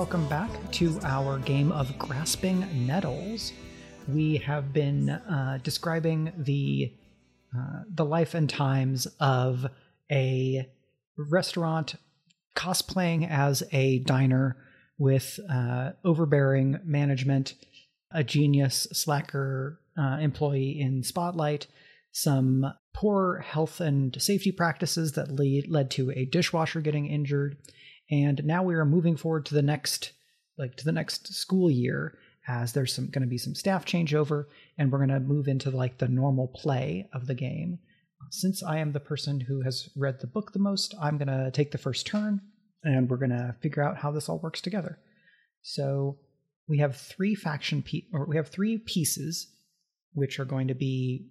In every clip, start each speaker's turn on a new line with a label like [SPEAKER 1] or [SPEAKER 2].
[SPEAKER 1] welcome back to our game of Grasping Nettles. We have been uh, describing the uh, the life and times of a restaurant cosplaying as a diner with uh, overbearing management, a genius slacker uh, employee in spotlight, some poor health and safety practices that lead, led to a dishwasher getting injured, and now we are moving forward to the next like to the next school year as there's some going to be some staff changeover and we're going to move into like the normal play of the game. Since i am the person who has read the book the most i'm going to take the first turn and we're going to figure out how this all works together. So we have three faction pe- or we have three pieces which are going to be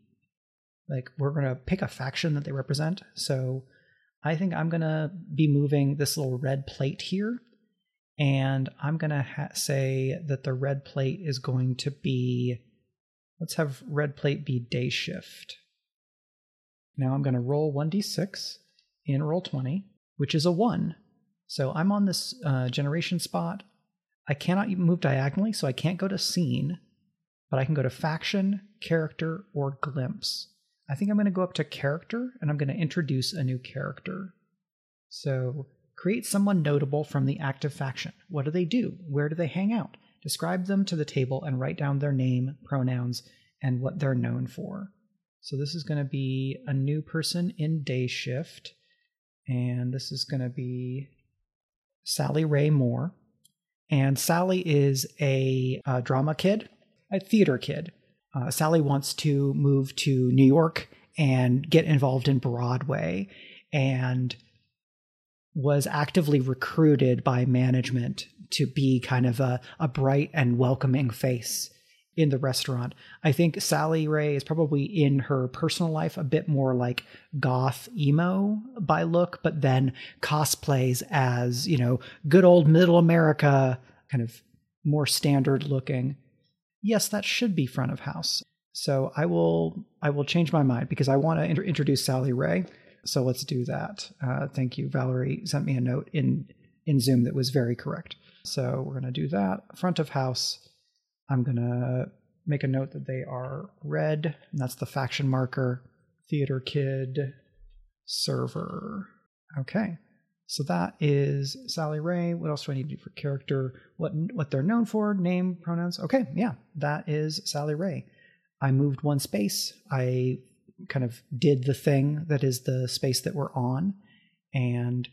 [SPEAKER 1] like we're going to pick a faction that they represent. So I think I'm going to be moving this little red plate here. And I'm going to ha- say that the red plate is going to be, let's have red plate be day shift. Now I'm going to roll 1d6 in Roll20, which is a 1. So I'm on this uh, generation spot. I cannot move diagonally, so I can't go to scene, but I can go to faction, character, or glimpse. I think I'm going to go up to character and I'm going to introduce a new character. So, create someone notable from the active faction. What do they do? Where do they hang out? Describe them to the table and write down their name, pronouns, and what they're known for. So, this is going to be a new person in day shift. And this is going to be Sally Ray Moore. And Sally is a, a drama kid, a theater kid uh, Sally wants to move to New York and get involved in Broadway and was actively recruited by management to be kind of a, a bright and welcoming face in the restaurant. I think Sally Ray is probably in her personal life a bit more like goth emo by look, but then cosplays as, you know, good old middle America, kind of more standard looking yes, that should be front of house. So I will I will change my mind because I want to inter- introduce Sally Ray. So let's do that. Uh, thank you. Valerie sent me a note in in Zoom that was very correct. So we're going to do that. Front of house. I'm going to make a note that they are red, and that's the faction marker. Theater kid server. Okay. So that is Sally Ray. What else do I need to do for character? What what they're known for? Name, pronouns. Okay, yeah, that is Sally Ray. I moved one space. I kind of did the thing that is the space that we're on, and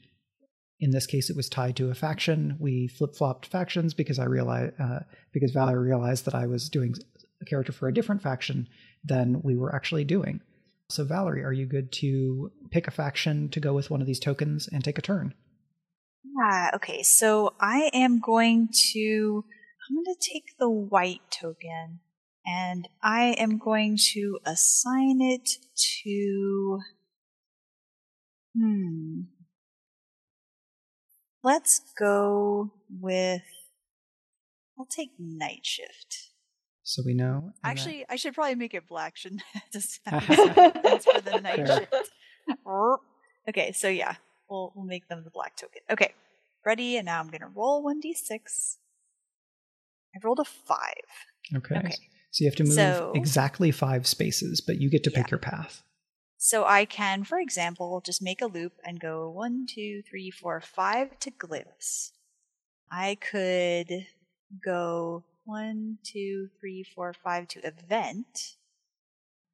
[SPEAKER 1] in this case, it was tied to a faction. We flip flopped factions because I realized uh, because Valerie realized that I was doing a character for a different faction than we were actually doing. So, Valerie, are you good to pick a faction to go with one of these tokens and take a turn?
[SPEAKER 2] Ah, okay. So I am going to. I'm going to take the white token and I am going to assign it to. Hmm. Let's go with. I'll take night shift
[SPEAKER 1] so we know.
[SPEAKER 2] Actually, that... I should probably make it black, shouldn't I? Just for the night shift. okay, so yeah, we'll we'll make them the black token. Okay, ready, and now I'm gonna roll one d six. I rolled a five.
[SPEAKER 1] Okay. okay. So you have to move so, exactly five spaces, but you get to yeah. pick your path.
[SPEAKER 2] So I can, for example, just make a loop and go one, two, three, four, five to glimpse. I could go one, two, three, four, five to event.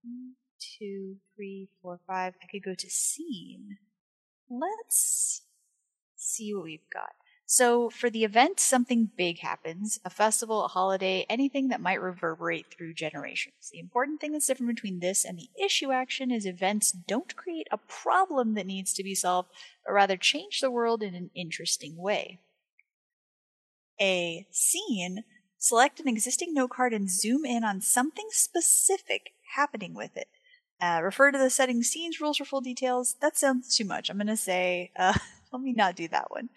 [SPEAKER 2] One, two, three, four, five. I could go to scene. Let's see what we've got. So for the event, something big happens a festival, a holiday, anything that might reverberate through generations. The important thing that's different between this and the issue action is events don't create a problem that needs to be solved, but rather change the world in an interesting way. A scene Select an existing note card and zoom in on something specific happening with it. Uh, refer to the setting scenes rules for full details. That sounds too much. I'm going to say, uh, let me not do that one.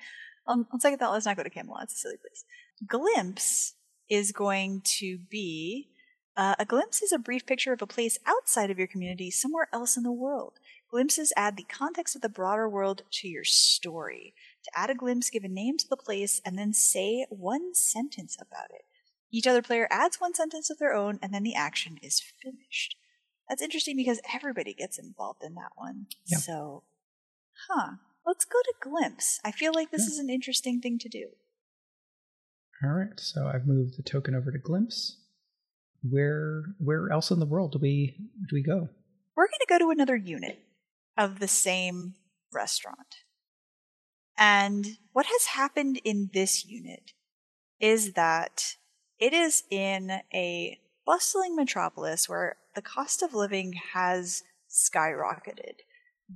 [SPEAKER 2] Um, on second thought, let's not go to Camelot. It's a silly place. Glimpse is going to be uh, a glimpse is a brief picture of a place outside of your community, somewhere else in the world. Glimpses add the context of the broader world to your story. To add a glimpse, give a name to the place and then say one sentence about it. Each other player adds one sentence of their own and then the action is finished. That's interesting because everybody gets involved in that one.
[SPEAKER 1] Yeah.
[SPEAKER 2] So, huh. Let's go to glimpse. I feel like this
[SPEAKER 1] Yeah.
[SPEAKER 2] is an interesting thing to do.
[SPEAKER 1] All right, so I've moved the token over to Glimpse. Where where else in the world do we do we go?
[SPEAKER 2] we're going to go to another unit of the same restaurant. And what has happened in this unit is that it is in a bustling metropolis where the cost of living has skyrocketed.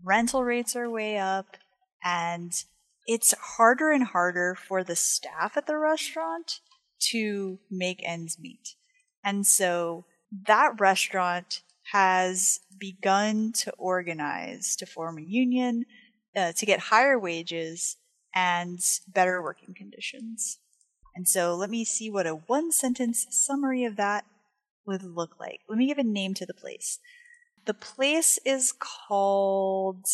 [SPEAKER 2] Rental rates are way up, and it's harder and harder for the staff at the restaurant to make ends meet. And so that restaurant has begun to organize to form a union uh, to get higher wages and better working conditions. And so let me see what a one sentence summary of that would look like. Let me give a name to the place. The place is called,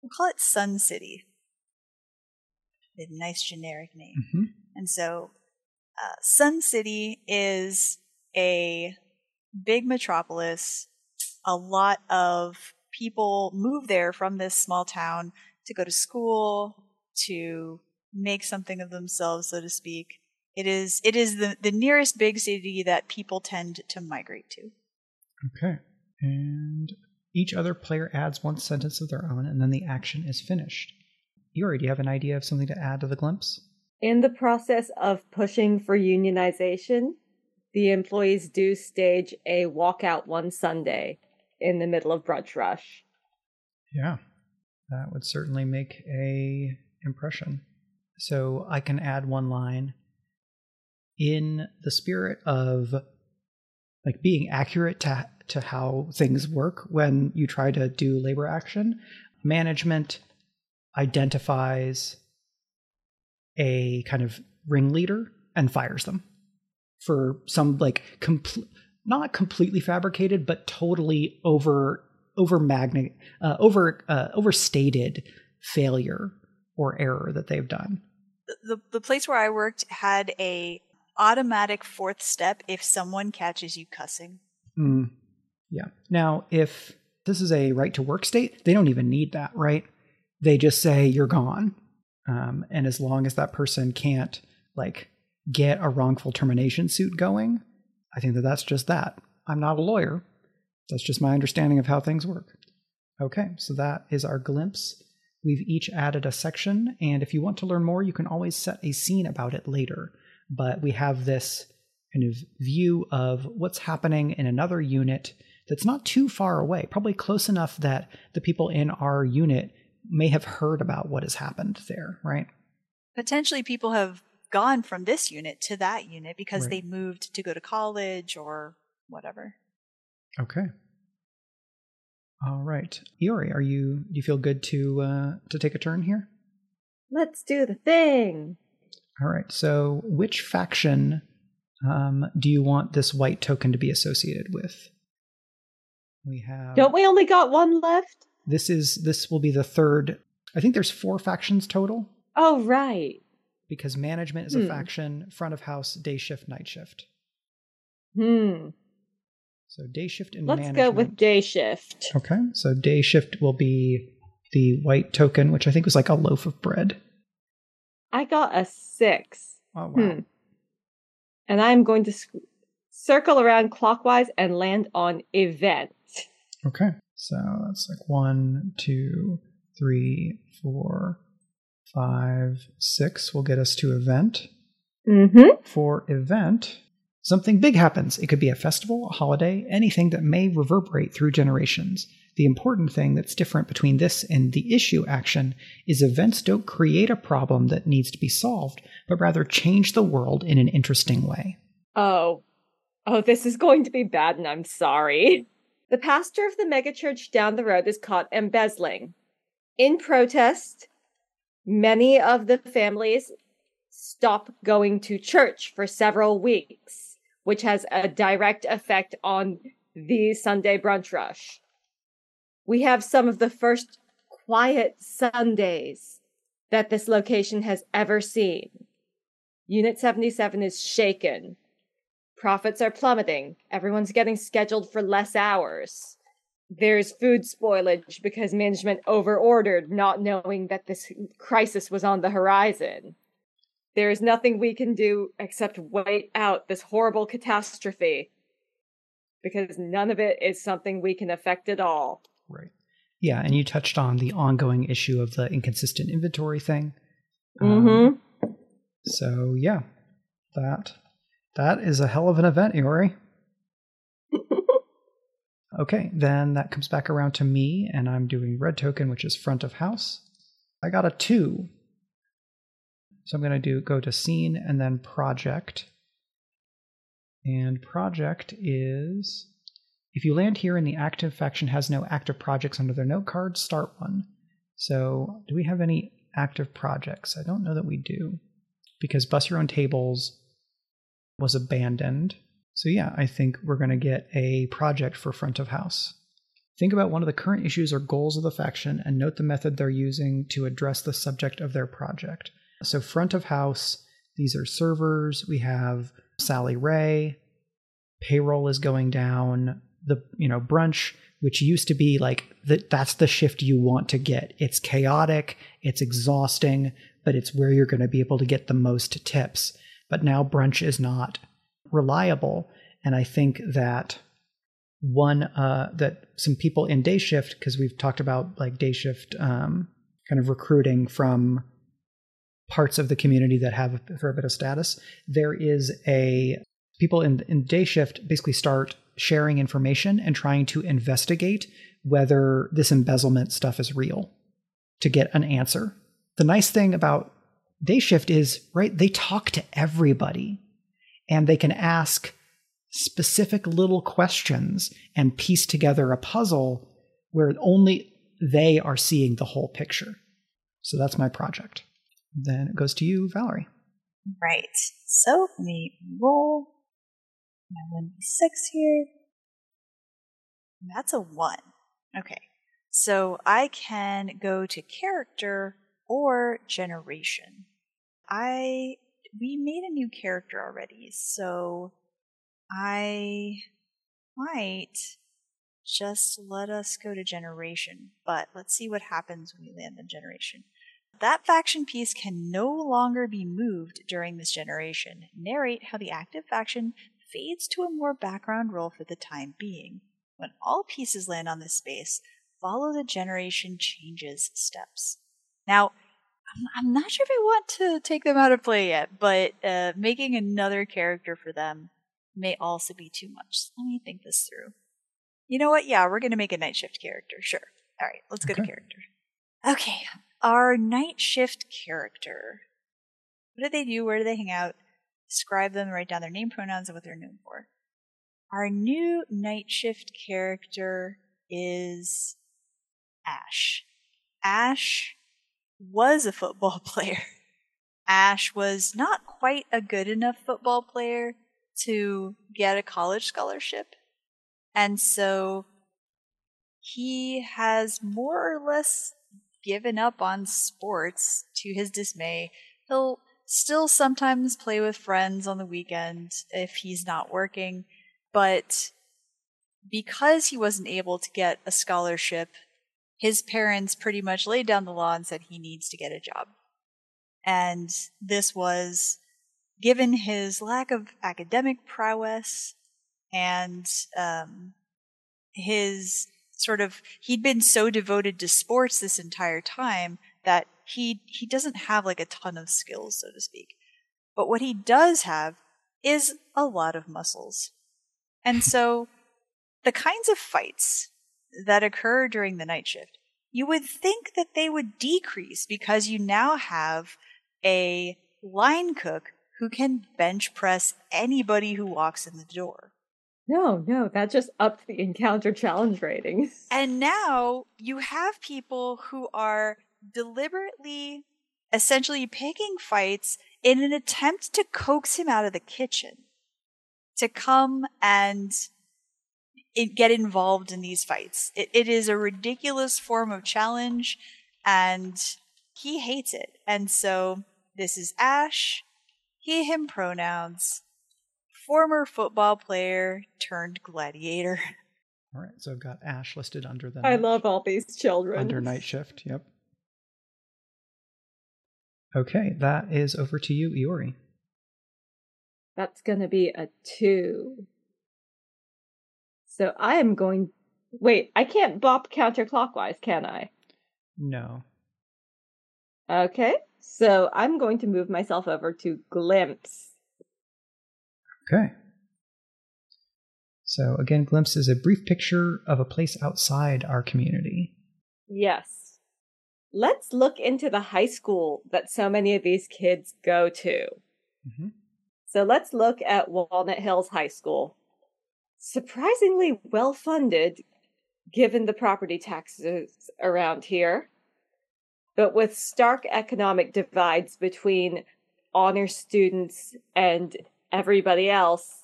[SPEAKER 2] we'll call it Sun City. A nice generic name.
[SPEAKER 1] hmm
[SPEAKER 2] And so, uh, Sun City is a big metropolis. A lot of people move there from this small town to go to school, to make something of themselves, so to speak. It is it is the, the nearest big city that people tend to migrate to.
[SPEAKER 1] Okay, and each other player adds one sentence of their own, and then the action is finished. Iori, do you have an idea of something to add to the Glimpse?
[SPEAKER 3] In the process of pushing for unionization, the employees do stage a walkout one Sunday in the middle of brunch rush.
[SPEAKER 1] Yeah, that would certainly make a impression. So I can add one line in the spirit of like being accurate to to how things work when you try to do labor action. Management identifies a kind of ringleader and fires them for some like not completely fabricated but totally over over magnet uh, over uh, overstated failure or error that they've done
[SPEAKER 2] The, the place where I worked had a automatic fourth step if someone catches you cussing.
[SPEAKER 1] Mm, yeah. Now if this is a right to work state they don't even need that right? They just say you're gone. Um, and as long as that person can't like get a wrongful termination suit going i think that that's just that. I'm not a lawyer. That's just my understanding of how things work. Okay. So that is our glimpse we've each added a section and if you want to learn more you can always set a scene about it later but we have this kind of view of what's happening in another unit that's not too far away, probably close enough that the people in our unit may have heard about what has happened there, right?
[SPEAKER 2] Potentially, people have gone from this unit to that unit because
[SPEAKER 1] Right.
[SPEAKER 2] they moved to go to college or whatever.
[SPEAKER 1] Okay. All right, Iori, are you? Do you feel good to uh, to take a turn here?
[SPEAKER 3] Let's do the thing.
[SPEAKER 1] All right. So, which faction um, do you want this white token to be associated with? We have.
[SPEAKER 3] Don't we only got one left?
[SPEAKER 1] This is this will be the third. I think there's four factions total
[SPEAKER 3] Oh, right.
[SPEAKER 1] because management is a
[SPEAKER 3] Hmm.
[SPEAKER 1] faction, front of house, day shift, night shift.
[SPEAKER 3] Hmm.
[SPEAKER 1] So day shift and
[SPEAKER 3] Let's
[SPEAKER 1] management.
[SPEAKER 3] go with day shift.
[SPEAKER 1] Okay, so day shift will be the white token, which I think was like a loaf of bread.
[SPEAKER 3] I got a six.
[SPEAKER 1] Oh wow!
[SPEAKER 3] Hmm. And I'm going to sc- circle around clockwise and land on event.
[SPEAKER 1] Okay, so that's like one, two, three, four, five, six. Will get us to event.
[SPEAKER 3] Mm-hmm.
[SPEAKER 1] For event, something big happens. It could be a festival, a holiday, anything that may reverberate through generations. The important thing that's different between this and the issue action is events don't create a problem that needs to be solved, but rather change the world in an interesting way.
[SPEAKER 3] Oh. Oh, this is going to be bad, and I'm sorry. The pastor of the megachurch down the road is caught embezzling. In protest, many of the families stop going to church for several weeks, which has a direct effect on the Sunday brunch rush. We have some of the first quiet Sundays that this location has ever seen. Unit 77 is shaken. Profits are plummeting. Everyone's getting scheduled for less hours. There's food spoilage because management overordered, not knowing that this crisis was on the horizon. There is nothing we can do except wait out this horrible catastrophe because none of it is something we can affect at all.
[SPEAKER 1] Right. Yeah, and you touched on the ongoing issue of the inconsistent inventory thing.
[SPEAKER 3] Mm-hmm.
[SPEAKER 1] Um, so yeah, that that is a hell of an event, Iori. okay, then that comes back around to me, and I'm doing red token, which is front of house. I got a two. So I'm going to do go to scene and then project. And project is if you land here and the active faction has no active projects under their note card, start one. So do we have any active projects? I don't know that we do because Bus Your Own Tables was abandoned. So yeah, I think we're going to get a project for front of house. Think about one of the current issues or goals of the faction and note the method they're using to address the subject of their project. So, front of house, these are servers. We have Sally Ray. Payroll is going down. The you know brunch, which used to be like that. That's the shift you want to get. It's chaotic. It's exhausting, but it's where you're going to be able to get the most tips. But now brunch is not reliable, and I think that one uh, that some people in day shift because we've talked about like day shift um, kind of recruiting from parts of the community that have a fair bit of status. There is a people in in day shift basically start sharing information and trying to investigate whether this embezzlement stuff is real to get an answer. The nice thing about day shift is right they talk to everybody and they can ask specific little questions and piece together a puzzle where only they are seeing the whole picture. So that's my project. Then it goes to you, Valerie.
[SPEAKER 2] Right. So let me roll my 1d6 here. That's a 1. Okay. So I can go to character or generation. I we made a new character already, so I might just let us go to generation, but let's see what happens when we land on generation. That faction piece can no longer be moved during this generation. Narrate how the active faction fades to a more background role for the time being. When all pieces land on this space, follow the generation changes steps. Now, I'm not sure if I want to take them out of play yet, but uh, making another character for them may also be too much. Let me think this through. You know what? Yeah, we're going to make a night shift character. Sure. All right, let's go
[SPEAKER 1] Okay.
[SPEAKER 2] to character. Okay, our night shift character. What do they do? Where do they hang out? Describe them, write down their name, pronouns, and what they're known for. Our new night shift character is Ash. Ash was a football player. Ash was not quite a good enough football player to get a college scholarship. And so he has more or less given up on sports to his dismay. He'll still sometimes play with friends on the weekend if he's not working, but because he wasn't able to get a scholarship, his parents pretty much laid down the law and said he needs to get a job. And this was given his lack of academic prowess and um, his sort of he'd been so devoted to sports this entire time that he he doesn't have like a ton of skills so to speak. But what he does have is a lot of muscles. And so the kinds of fights that occur during the night shift you would think that they would decrease because you now have a line cook who can bench press anybody who walks in the door
[SPEAKER 3] No, no, that just upped the encounter challenge ratings.
[SPEAKER 2] And now you have people who are deliberately, essentially picking fights in an attempt to coax him out of the kitchen to come and get involved in these fights. It, it is a ridiculous form of challenge, and he hates it. And so this is Ash, he, him pronouns, former football player turned gladiator.
[SPEAKER 1] All right, so I've got Ash listed under the.
[SPEAKER 3] I love all these children.
[SPEAKER 1] Under night shift, yep. Okay, that is over to you, Iori.
[SPEAKER 3] That's going to be a two. So I am going. Wait, I can't bop counterclockwise, can I?
[SPEAKER 1] No.
[SPEAKER 3] Okay, so I'm going to move myself over to Glimpse.
[SPEAKER 1] Okay. So again, Glimpse is a brief picture of a place outside our community.
[SPEAKER 3] Yes. Let's look into the high school that so many of these kids go to.
[SPEAKER 1] Mm-hmm.
[SPEAKER 3] So let's look at Walnut Hills High School. Surprisingly well funded, given the property taxes around here, but with stark economic divides between honor students and everybody else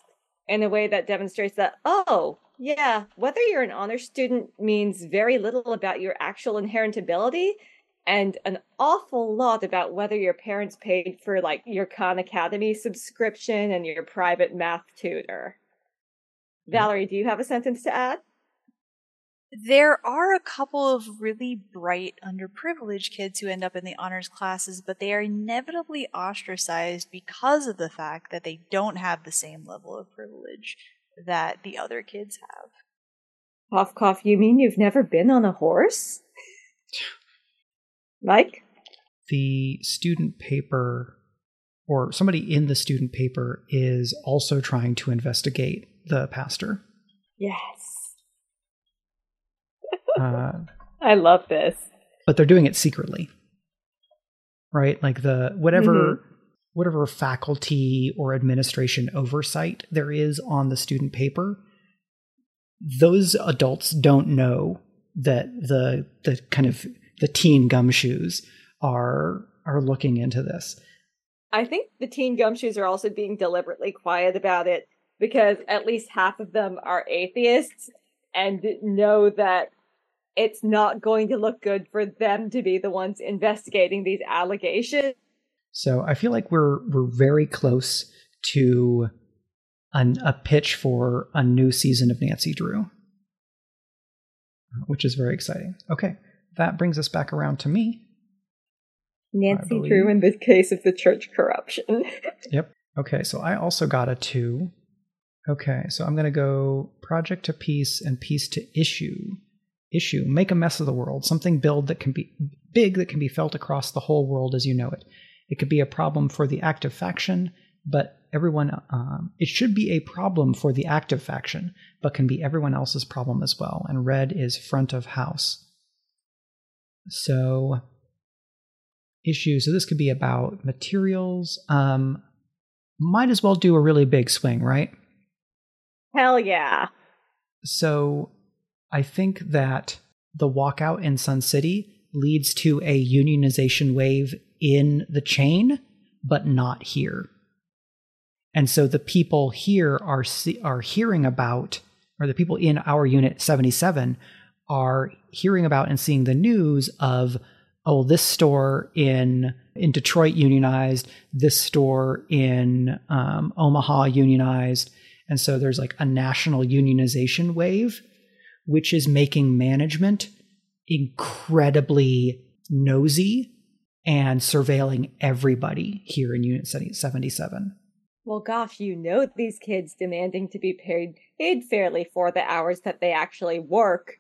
[SPEAKER 3] in a way that demonstrates that, oh, yeah, whether you're an honor student means very little about your actual inherent ability and an awful lot about whether your parents paid for like your Khan Academy subscription and your private math tutor. Mm-hmm. Valerie, do you have a sentence to add?
[SPEAKER 2] There are a couple of really bright underprivileged kids who end up in the honors classes, but they are inevitably ostracized because of the fact that they don't have the same level of privilege that the other kids have.
[SPEAKER 3] Cough, cough, you mean you've never been on a horse? Mike?
[SPEAKER 1] The student paper, or somebody in the student paper, is also trying to investigate the pastor.
[SPEAKER 3] Yes.
[SPEAKER 1] Uh,
[SPEAKER 3] I love this.
[SPEAKER 1] but they're doing it secretly right like the whatever
[SPEAKER 3] Mhm.
[SPEAKER 1] whatever faculty or administration oversight there is on the student paper those adults don't know that the the kind of the teen gumshoes are are looking into this
[SPEAKER 3] I think the teen gumshoes are also being deliberately quiet about it because at least half of them are atheists and know that it's not going to look good for them to be the ones investigating these allegations.
[SPEAKER 1] so i feel like we're we're very close to an, a pitch for a new season of nancy drew which is very exciting okay that brings us back around to me
[SPEAKER 3] Nancy Drew in the case of the church corruption.
[SPEAKER 1] Yep. Okay, so I also got a two. Okay, so I'm going to go project to piece and piece to issue. Issue, make a mess of the world, something build that can be big that can be felt across the whole world as you know it. It could be a problem for the active faction, but everyone, um, it should be a problem for the active faction, but can be everyone else's problem as well. And red is front of house. So, issue. So this could be about materials. Um, might as well do a really big swing, right?
[SPEAKER 3] Hell yeah.
[SPEAKER 1] So I think that the walkout in Sun City leads to a unionization wave in the chain, but not here. And so the people here are are hearing about, or the people in our unit 77 are hearing about and seeing the news of, oh, this store in in Detroit unionized, this store in um, Omaha unionized, and so there's like a national unionization wave, which is making management incredibly nosy and surveilling everybody here in Unit 77.
[SPEAKER 3] Well, gosh, you know these kids demanding to be paid paid fairly for the hours that they actually work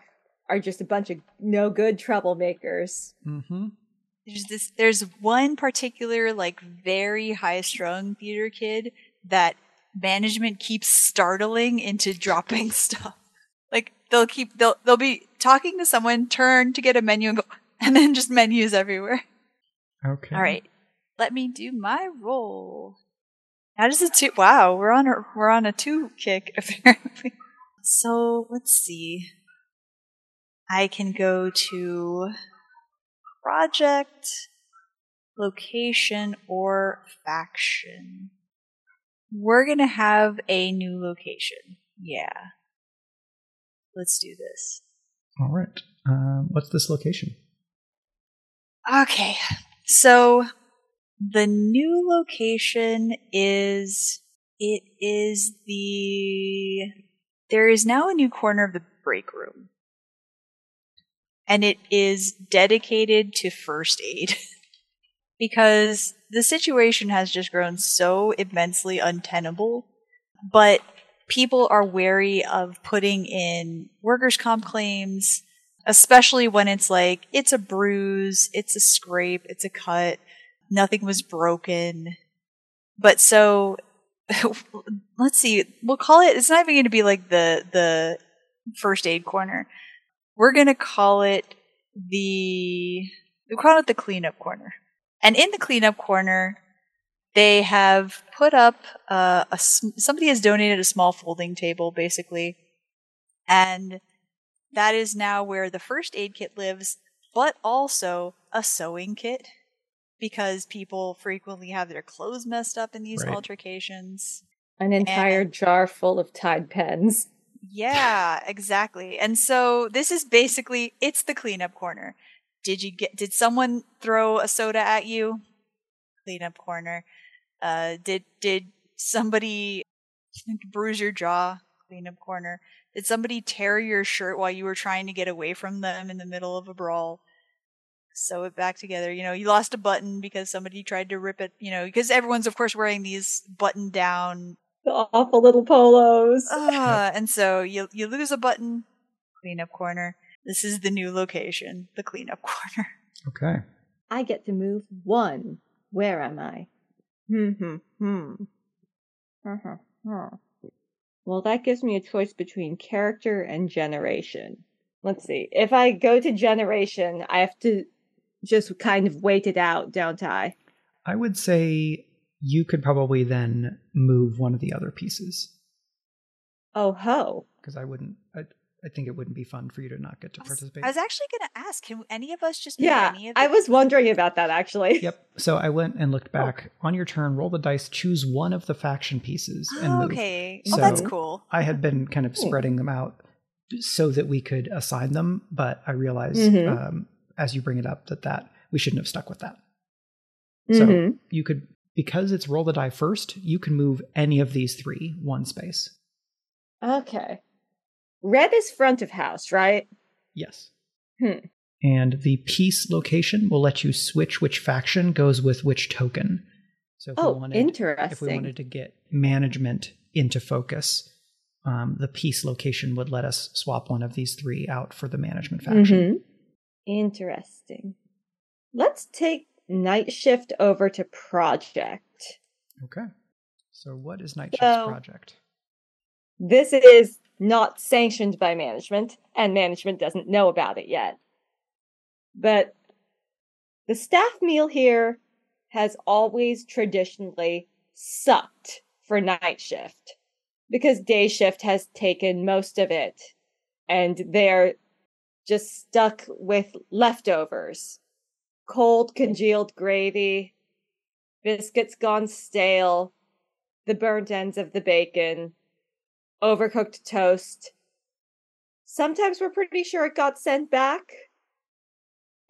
[SPEAKER 3] are just a bunch of no good troublemakers.
[SPEAKER 1] Mm-hmm.
[SPEAKER 2] There's this there's one particular like very high strung theater kid that management keeps startling into dropping stuff. They'll keep they'll they'll be talking to someone, turn to get a menu and go and then just menus everywhere.
[SPEAKER 1] Okay.
[SPEAKER 2] All right. Let me do my roll. How does it two wow, we're on a we're on a two kick apparently. So let's see. I can go to project, location, or faction. We're gonna have a new location. Yeah. Let's do this.
[SPEAKER 1] All right. Um, what's this location?
[SPEAKER 2] Okay. So the new location is it is the there is now a new corner of the break room. And it is dedicated to first aid. because the situation has just grown so immensely untenable. But people are wary of putting in workers' comp claims, especially when it's like, it's a bruise, it's a scrape, it's a cut, nothing was broken. But so, let's see, we'll call it, it's not even going to be like the, the first aid corner. We're going to call it the, we call it the cleanup corner. And in the cleanup corner, they have put up uh, a somebody has donated a small folding table basically, and that is now where the first aid kit lives, but also a sewing kit because people frequently have their clothes messed up in these right. altercations.
[SPEAKER 3] An entire and, jar full of Tide pens.
[SPEAKER 2] Yeah, exactly. And so this is basically it's the cleanup corner. Did you get did someone throw a soda at you? Cleanup corner. Uh did did somebody bruise your jaw? Cleanup corner. Did somebody tear your shirt while you were trying to get away from them in the middle of a brawl? Sew it back together. You know, you lost a button because somebody tried to rip it, you know, because everyone's of course wearing these button down
[SPEAKER 3] the awful little polos.
[SPEAKER 2] Uh, and so you you lose a button, cleanup corner. This is the new location, the cleanup corner.
[SPEAKER 1] Okay.
[SPEAKER 3] I get to move one. Where am I? Hmm, hmm, hmm. Well, that gives me a choice between character and generation. Let's see. If I go to generation, I have to just kind of wait it out, don't I?
[SPEAKER 1] I would say you could probably then move one of the other pieces.
[SPEAKER 3] Oh ho!
[SPEAKER 1] Because I wouldn't. I, I think it wouldn't be fun for you to not get to participate.
[SPEAKER 2] I was actually going to ask, can any of us just
[SPEAKER 3] yeah? I was wondering about that actually.
[SPEAKER 1] Yep. So I went and looked oh. back oh. on your turn. Roll the dice. Choose one of the faction pieces and
[SPEAKER 2] oh,
[SPEAKER 1] move.
[SPEAKER 2] Okay. So oh, that's cool.
[SPEAKER 1] I had been kind of spreading them out so that we could assign them, but I realized mm-hmm. um, as you bring it up that that we shouldn't have stuck with that. So mm-hmm. you could because it's roll the die first. You can move any of these three one space.
[SPEAKER 3] Okay. Red is front of house, right?
[SPEAKER 1] Yes.
[SPEAKER 3] Hmm.
[SPEAKER 1] And the piece location will let you switch which faction goes with which token. So if
[SPEAKER 3] oh,
[SPEAKER 1] we wanted,
[SPEAKER 3] interesting.
[SPEAKER 1] If we wanted to get management into focus, um, the piece location would let us swap one of these three out for the management faction.
[SPEAKER 3] Mm-hmm. Interesting. Let's take night shift over to project.
[SPEAKER 1] Okay. So what is night shift's so, project?
[SPEAKER 3] This is not sanctioned by management, and management doesn't know about it yet. But the staff meal here has always traditionally sucked for night shift because day shift has taken most of it and they're just stuck with leftovers cold congealed gravy, biscuits gone stale, the burnt ends of the bacon, overcooked toast. Sometimes we're pretty sure it got sent back.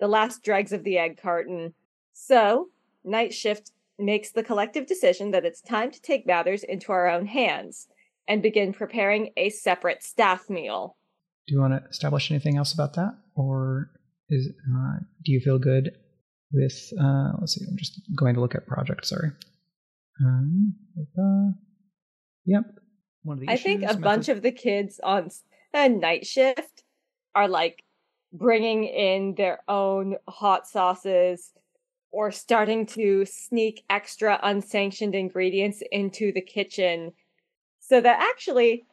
[SPEAKER 3] The last dregs of the egg carton. So, night shift makes the collective decision that it's time to take matters into our own hands and begin preparing a separate staff meal.
[SPEAKER 1] Do you want to establish anything else about that, or is uh, do you feel good with? Uh, let's see. I'm just going to look at project. Sorry. Um, uh, yep.
[SPEAKER 3] One of the I think a bunch of the kids on a night shift are like bringing in their own hot sauces or starting to sneak extra unsanctioned ingredients into the kitchen so that actually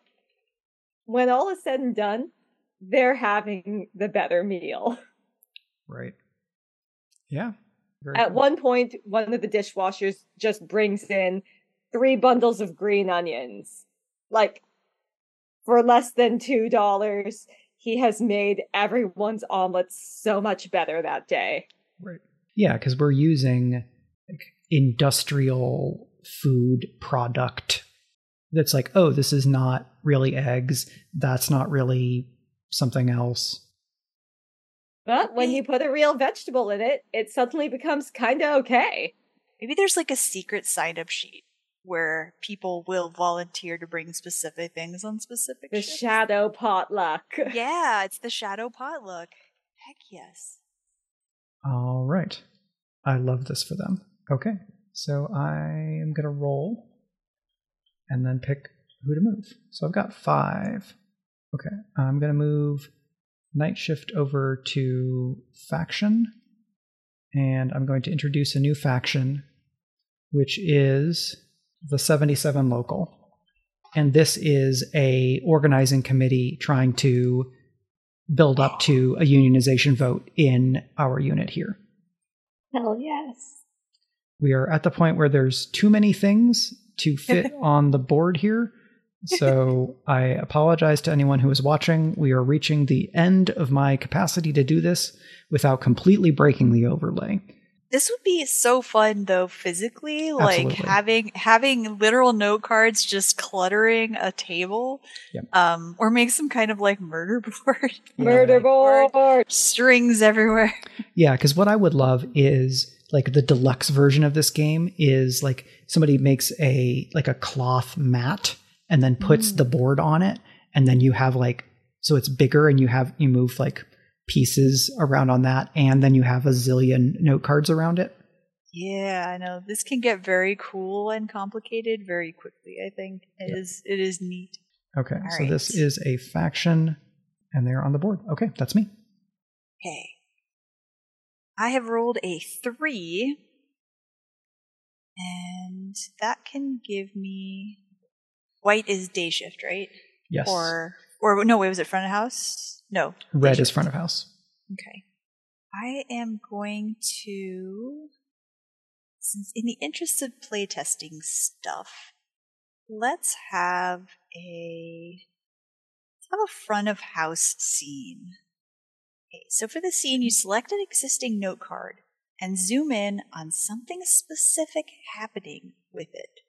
[SPEAKER 3] when all is said and done they're having the better meal.
[SPEAKER 1] Right. Yeah.
[SPEAKER 3] At cool. one point one of the dishwashers just brings in three bundles of green onions like for less than two dollars he has made everyone's omelets so much better that day.
[SPEAKER 1] Right. Yeah because we're using like, industrial food product that's like oh this is not really eggs. That's not really something else.
[SPEAKER 3] But when you put a real vegetable in it, it suddenly becomes kind of okay.
[SPEAKER 2] Maybe there's like a secret sign up sheet where people will volunteer to bring specific things on specific
[SPEAKER 3] The
[SPEAKER 2] ships.
[SPEAKER 3] shadow potluck.
[SPEAKER 2] Yeah, it's the shadow potluck. Heck yes.
[SPEAKER 1] All right. I love this for them. Okay. So I am going to roll and then pick who to move. So I've got five. Okay. I'm going to move Night Shift over to faction. And I'm going to introduce a new faction, which is the 77 local. And this is a organizing committee trying to build up to a unionization vote in our unit here.
[SPEAKER 3] Hell yes.
[SPEAKER 1] We are at the point where there's too many things to fit on the board here. So I apologize to anyone who is watching. We are reaching the end of my capacity to do this without completely breaking the overlay.
[SPEAKER 2] This would be so fun though physically, like
[SPEAKER 1] Absolutely.
[SPEAKER 2] having having literal note cards just cluttering a table.
[SPEAKER 1] Yep.
[SPEAKER 2] Um or make some kind of like murder board.
[SPEAKER 3] Murder
[SPEAKER 2] Board.
[SPEAKER 3] board.
[SPEAKER 2] Strings everywhere.
[SPEAKER 1] Yeah, because what I would love is like the deluxe version of this game is like somebody makes a like a cloth mat and then puts
[SPEAKER 2] Mm.
[SPEAKER 1] the board on it, and then you have like so it's bigger and you have you move like pieces around on that, and then you have a zillion note cards around it.
[SPEAKER 2] Yeah, I know. This can get very cool and complicated very quickly, I think. it
[SPEAKER 1] Yeah.
[SPEAKER 2] is it is neat.
[SPEAKER 1] Okay,
[SPEAKER 2] All
[SPEAKER 1] so this is a faction, and they're on the board. Okay, that's me.
[SPEAKER 2] Okay. I have rolled a three. And that can give me white is day shift, right?
[SPEAKER 1] Yes,
[SPEAKER 2] Or or no, wait, was it front of house? No.
[SPEAKER 1] red is front of house.
[SPEAKER 2] Okay. I am going to since in the interest of playtesting stuff, let's have a let's have a front of house scene. Okay, so for the scene, you select an existing note card and zoom in on something specific happening with it.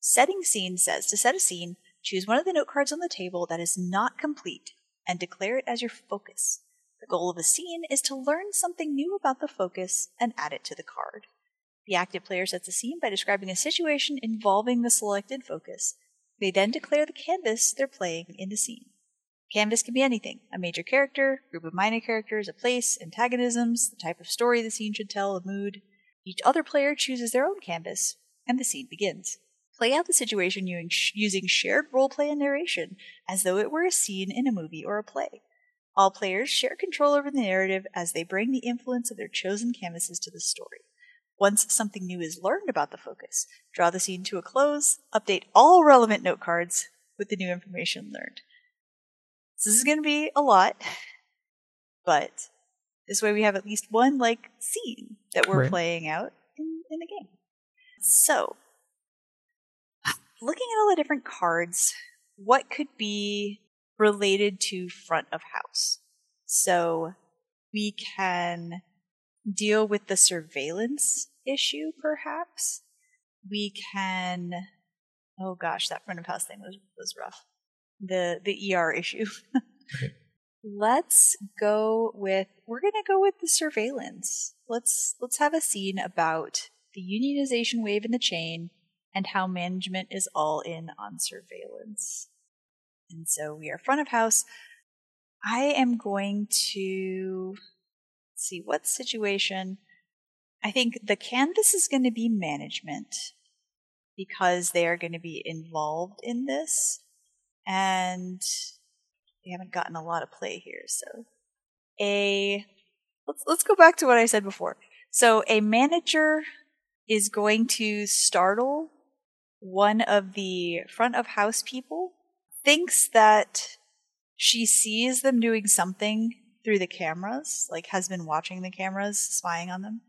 [SPEAKER 2] Setting scene says to set a scene, choose one of the note cards on the table that is not complete and declare it as your focus. The goal of a scene is to learn something new about the focus and add it to the card. The active player sets a scene by describing a situation involving the selected focus. They then declare the canvas they're playing in the scene. Canvas can be anything a major character, group of minor characters, a place, antagonisms, the type of story the scene should tell, a mood. Each other player chooses their own canvas, and the scene begins. Play out the situation using shared roleplay and narration, as though it were a scene in a movie or a play. All players share control over the narrative as they bring the influence of their chosen canvases to the story. Once something new is learned about the focus, draw the scene to a close, update all relevant note cards with the new information learned. So this is going to be a lot, but this way we have at least one like scene that we're
[SPEAKER 1] Right.
[SPEAKER 2] playing out in, in the game. So, looking at all the different cards, what could be related to front of house? So, we can deal with the surveillance issue, perhaps. We can, oh gosh, that front of house thing was, was rough. The, the ER issue. Let's go with, we're going to go with the surveillance. Let's, let's have a scene about the unionization wave in the chain and how management is all in on surveillance. And so we are front of house. I am going to see what situation. I think the canvas is going to be management because they are going to be involved in this. And we haven't gotten a lot of play here, so a let's let's go back to what I said before. So a manager is going to startle one of the front of house people, thinks that she sees them doing something through the cameras, like has been watching the cameras, spying on them,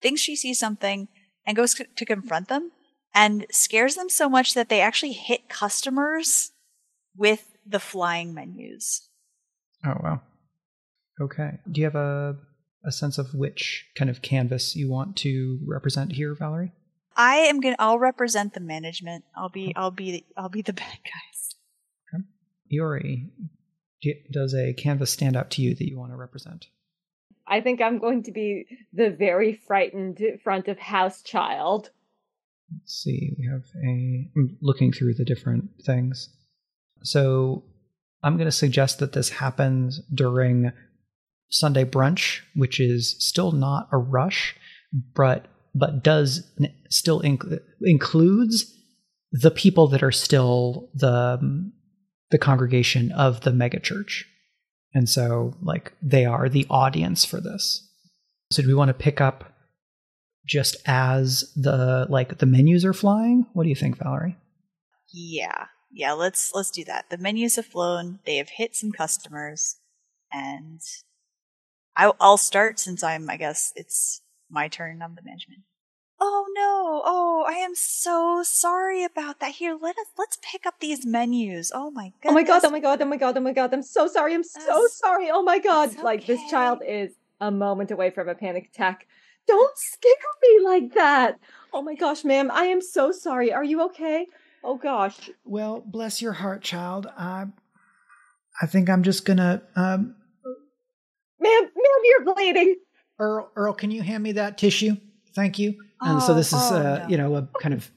[SPEAKER 2] thinks she sees something and goes c- to confront them and scares them so much that they actually hit customers with the flying menus.
[SPEAKER 1] Oh wow. Okay. Do you have a a sense of which kind of canvas you want to represent here, Valerie?
[SPEAKER 2] I am gonna. I'll represent the management. I'll be. I'll be. I'll be the bad guys.
[SPEAKER 1] Iori, do does a canvas stand out to you that you want to represent?
[SPEAKER 3] I think I'm going to be the very frightened front of house child.
[SPEAKER 1] Let's see. We have a. I'm looking through the different things. So I'm going to suggest that this happens during Sunday brunch, which is still not a rush, but but does still inc- includes the people that are still the um, the congregation of the megachurch. And so like they are the audience for this. So do we want to pick up just as the like the menus are flying? What do you think, Valerie?
[SPEAKER 2] Yeah. Yeah, let's let's do that. The menus have flown, they have hit some customers, and I, I'll start since I'm, I guess it's my turn. I'm the management. Oh no! Oh, I am so sorry about that. Here, let us let's pick up these menus. Oh my god!
[SPEAKER 3] Oh my god! Oh my god! Oh my god! Oh my god! I'm so sorry. I'm so
[SPEAKER 2] That's-
[SPEAKER 3] sorry. Oh my god!
[SPEAKER 2] it's
[SPEAKER 3] Like this child is a moment away from a panic attack. Don't scare me like that. Oh my gosh, ma'am, I am so sorry. Are you okay? Oh gosh.
[SPEAKER 1] Well, bless your heart, child. I I think I'm just gonna um
[SPEAKER 3] Ma'am, ma'am, you're bleeding.
[SPEAKER 1] Earl Earl, can you hand me that tissue? Thank you. And so
[SPEAKER 2] Oh,
[SPEAKER 1] this is
[SPEAKER 2] oh,
[SPEAKER 1] uh,
[SPEAKER 2] no.
[SPEAKER 1] you know, a kind of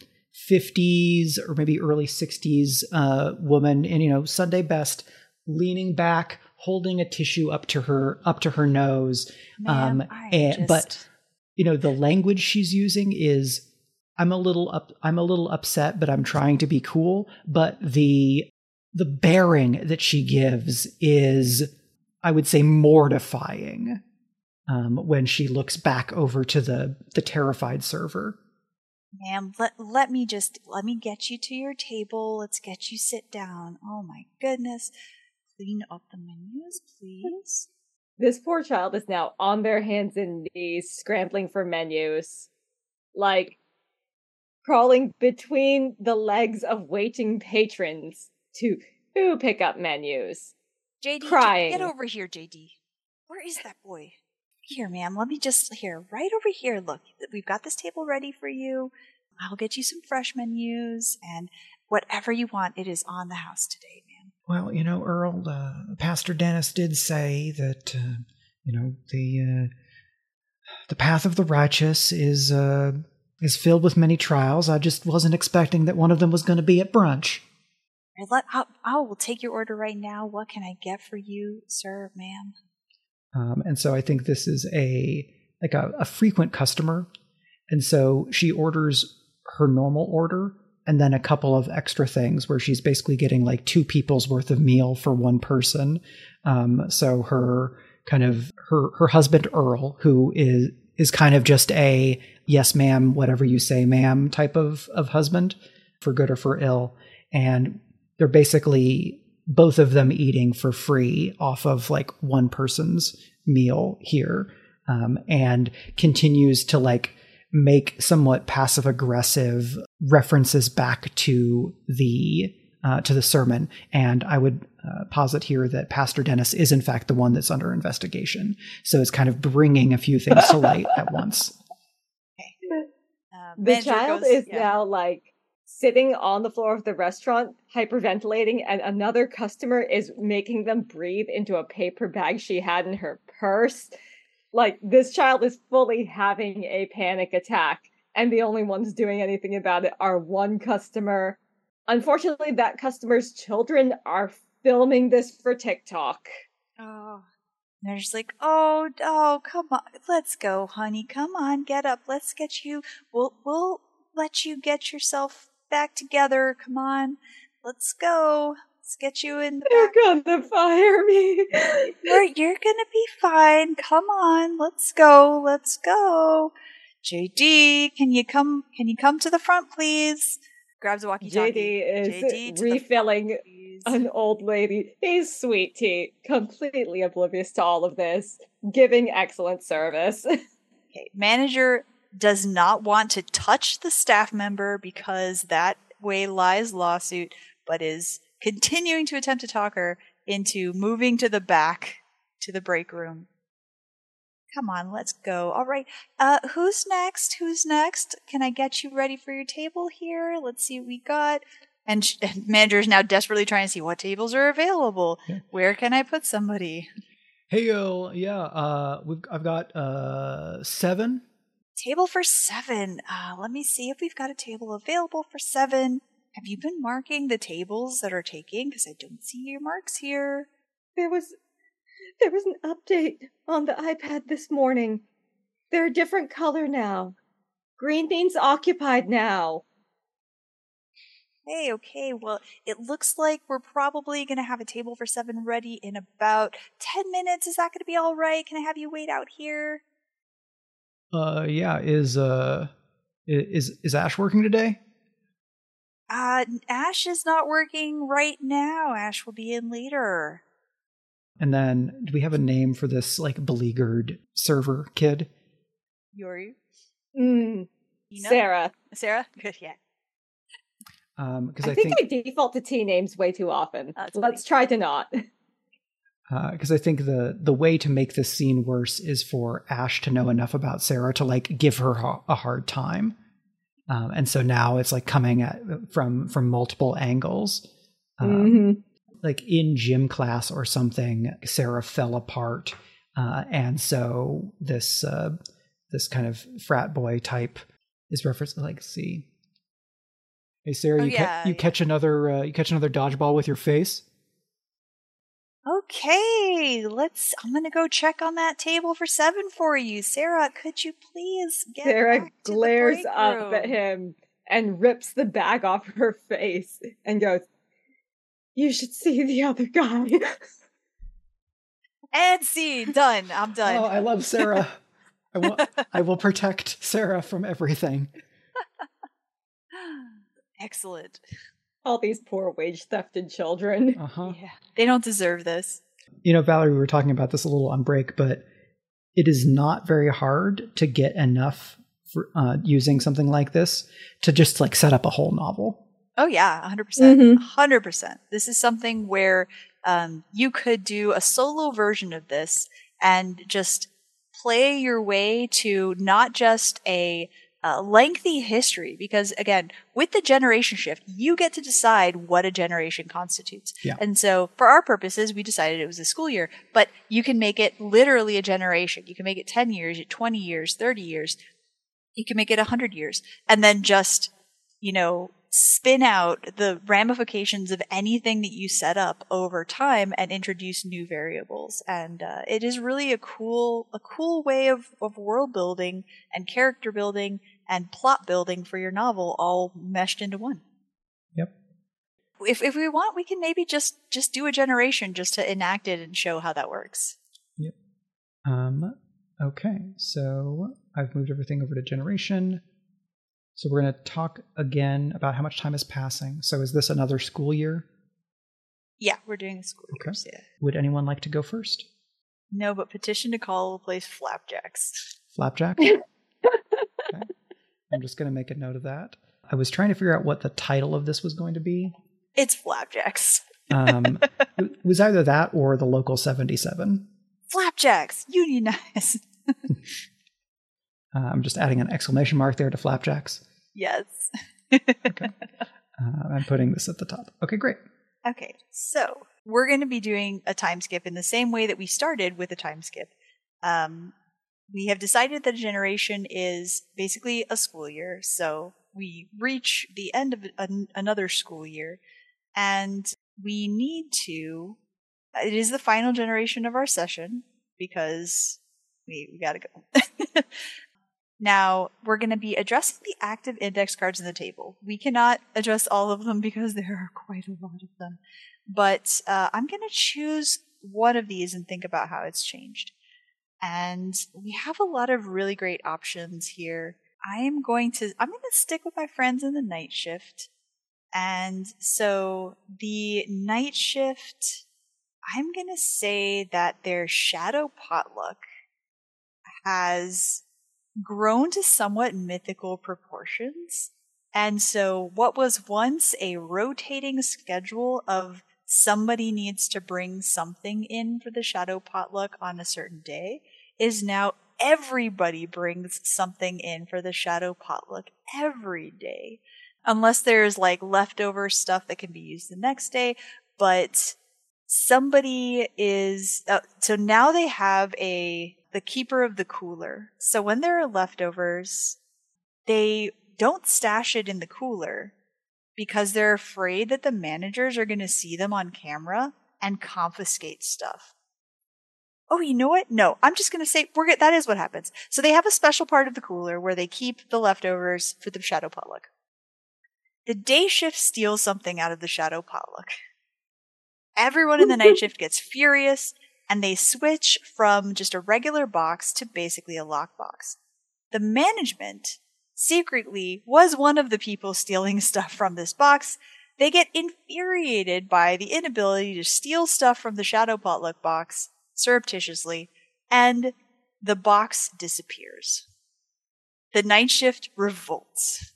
[SPEAKER 1] 50s or maybe early 60s uh woman in you know Sunday best leaning back holding a tissue up to her up to her nose um, and- but- you know the language she's using is i'm a little up i'm a little upset but i'm trying to be cool but the the bearing that she gives is i would say mortifying um, when she looks back over to the the terrified server
[SPEAKER 2] Ma'am, let let me just let me get you to your table. Let's get you sit down. Oh my goodness. Clean up the menus, please.
[SPEAKER 3] This poor child is now on their hands and knees, scrambling for menus, like crawling between the legs of waiting patrons to to pick up menus.
[SPEAKER 2] JD, J-
[SPEAKER 3] Crying.
[SPEAKER 2] get over here, JD. Where is that boy? Here, ma'am. Let me just here, right over here. Look, we've got this table ready for you. I'll get you some fresh menus and whatever you want. It is on the house today, ma'am.
[SPEAKER 1] well you know earl uh, pastor dennis did say that uh, you know the uh, the path of the righteous is uh, is filled with many trials i just wasn't expecting that one of them was going to be at brunch
[SPEAKER 2] I let I, I will take your order right now. What can I get for you, sir, ma'am?
[SPEAKER 1] Um, and so I think this is a like a, a frequent customer, and so she orders her normal order and then a couple of extra things where she's basically getting like two people's worth of meal for one person. Um, so her kind of her her husband Earl, who is is kind of just a yes ma'am, whatever you say ma'am type of of husband, for good or for ill, and they're basically both of them eating for free off of like one person's meal here um, and continues to like make somewhat passive aggressive references back to the uh, to the sermon. And i would uh, posit here that pastor dennis is in fact the one that's under investigation. So it's kind of bringing a few things to light at once.
[SPEAKER 2] Uh,
[SPEAKER 3] The
[SPEAKER 2] manager
[SPEAKER 3] child
[SPEAKER 2] goes-
[SPEAKER 3] is
[SPEAKER 2] yeah.
[SPEAKER 3] now like sitting on the floor of the restaurant, hyperventilating, and another customer is making them breathe into a paper bag she had in her purse. Like, this child is fully having a panic attack, and the only ones doing anything about it are one customer. Unfortunately, that customer's children are filming this for TikTok.
[SPEAKER 2] Oh. They're just like, oh, oh, come on, let's go, honey. Come on, get up. Let's get you. We'll, we'll let you get yourself back together. Come on, let's go. Let's get you in the
[SPEAKER 3] They're
[SPEAKER 2] back.
[SPEAKER 3] gonna fire me.
[SPEAKER 2] You're, you're gonna be fine. Come on, let's go. Let's go. JD, can you come? Can you come to the front, please? Grabs a walkie-talkie.
[SPEAKER 3] JD is
[SPEAKER 2] JD
[SPEAKER 3] refilling an old lady. He's sweet tea, completely oblivious to all of this, giving excellent service.
[SPEAKER 2] Okay, manager does not want to touch the staff member because that way lies lawsuit, but is continuing to attempt to talk her into moving to the back to the break room. Come on, let's go. All right. Uh who's next? Who's next? Can I get you ready for your table here? Let's see what we got. And, sh- and manager is now desperately trying to see what tables are available.
[SPEAKER 1] Yeah.
[SPEAKER 2] Where can I put somebody?
[SPEAKER 1] Hey yo, yeah, uh, we've I've got uh seven.
[SPEAKER 2] Table for seven. Uh, let me see if we've got a table available for seven. Have you been marking the tables that are taking? Because I don't see your marks here.
[SPEAKER 3] There was there was an update on the iPad this morning. They're a different color now. Green means occupied now.
[SPEAKER 2] Hey, okay, well, it looks like we're probably going to have a table for seven ready in about 10 minutes. Is that going to be all right? Can I have you wait out here?
[SPEAKER 1] Uh, yeah, is uh, is is Ash working today?
[SPEAKER 2] Uh, Ash is not working right now. Ash will be in later.
[SPEAKER 1] And then, do we have a name for this like beleaguered server kid?
[SPEAKER 2] Iori?
[SPEAKER 3] Mm,
[SPEAKER 2] You know?
[SPEAKER 3] Sarah.
[SPEAKER 2] Sarah? Good, yeah.
[SPEAKER 1] Um, because
[SPEAKER 3] I,
[SPEAKER 1] I,
[SPEAKER 3] think,
[SPEAKER 1] think
[SPEAKER 3] I default to T names way too often.
[SPEAKER 2] That's
[SPEAKER 3] Let's try to not.
[SPEAKER 1] because I think the the way to make this scene worse is for Ash to know enough about Sarah to like give her ha- a hard time, um, and so now it's like coming at from from multiple angles. Um,
[SPEAKER 3] Mhm.
[SPEAKER 1] Like in gym class or something, Sarah fell apart, uh, and so this uh, this kind of frat boy type is referenced. Like, see, hey Sarah,
[SPEAKER 2] Oh,
[SPEAKER 1] you, ca- you
[SPEAKER 2] yeah.
[SPEAKER 1] catch another uh, you catch another dodgeball with your face.
[SPEAKER 2] Okay, let's. I'm gonna go check on that table for seven for you, Sarah. Could you please get
[SPEAKER 3] Sarah
[SPEAKER 2] back to the
[SPEAKER 3] glares up at him and rips the bag off her face and goes, You should see the other guy.
[SPEAKER 2] And see, done. I'm oh, done.
[SPEAKER 1] Oh, I love Sarah. I will, I will protect Sarah from everything.
[SPEAKER 2] Excellent.
[SPEAKER 3] All these poor wage thefted children.
[SPEAKER 1] Uh huh.
[SPEAKER 2] Yeah, they don't deserve this.
[SPEAKER 1] You know, Valerie, we were talking about this a little on break, but it is not very hard to get enough for uh, using something like this to just like set up a whole novel.
[SPEAKER 2] Oh yeah, 100%. percent
[SPEAKER 3] Mhm.
[SPEAKER 2] 100%. This is something where um, you could do a solo version of this and just play your way to not just a uh, lengthy history because again with the generation shift you get to decide what a generation constitutes.
[SPEAKER 1] Yeah.
[SPEAKER 2] and so for our purposes we decided it was a school year but you can make it literally a generation. You can make it 10 years 20 years 30 years. You can make it 100 years and then just you know spin out the ramifications of anything that you set up over time and introduce new variables. And uh, it is really a cool a cool way of, of world building and character building and plot building for your novel all meshed into one
[SPEAKER 1] Yep.
[SPEAKER 2] if, if we want we can maybe just just do a generation just to enact it and show how that works Yep.
[SPEAKER 1] Um, okay, so I've moved everything over to generation. So we're going to talk again about how much time is passing. So is this another school year?
[SPEAKER 2] yeah we're doing school
[SPEAKER 1] Okay.
[SPEAKER 2] years yeah
[SPEAKER 1] Would anyone like to go first?
[SPEAKER 2] no but petition to call the place flapjacks
[SPEAKER 1] Flapjack? okay. I'm just going to make a note of that. I was trying to figure out what the title of this was going to be.
[SPEAKER 2] it's flapjacks
[SPEAKER 1] Um, it was either that or the local 77.
[SPEAKER 2] flapjacks unionize
[SPEAKER 1] Uh, I'm just adding an exclamation mark there to flapjacks.
[SPEAKER 2] yes
[SPEAKER 1] Uh, I'm putting this at the top. Okay, great.
[SPEAKER 2] Okay, so we're going to be doing a time skip in the same way that we started with a time skip. Um, we have decided that a generation is basically a school year, so we reach the end of an, another school year, and we need to. It is the final generation of our session because we, we gotta go. Now, we're going to be addressing the active index cards in the table. We cannot address all of them because there are quite a lot of them. But uh, I'm going to choose one of these and think about how it's changed. And we have a lot of really great options here. I am going to, I'm going to stick with my friends in the night shift. And so the night shift, I'm going to say that their shadow potluck has grown to somewhat mythical proportions. And so, what was once a rotating schedule of somebody needs to bring something in for the shadow potluck on a certain day is now everybody brings something in for the shadow potluck every day. Unless there's like leftover stuff that can be used the next day. But somebody is uh, so now they have a the keeper of the cooler. So when there are leftovers, they don't stash it in the cooler because they're afraid that the managers are going to see them on camera and confiscate stuff. Oh, you know what? No, I'm just going to say we're. That is what happens. So they have a special part of the cooler where they keep the leftovers for the shadow potluck. The day shift steals something out of the shadow potluck. Everyone in the night shift gets furious and they switch from just a regular box to basically a lockbox. The management secretly was one of the people stealing stuff from this box. They get infuriated by the inability to steal stuff from the shadow potluck box surreptitiously, and the box disappears. The night shift revolts.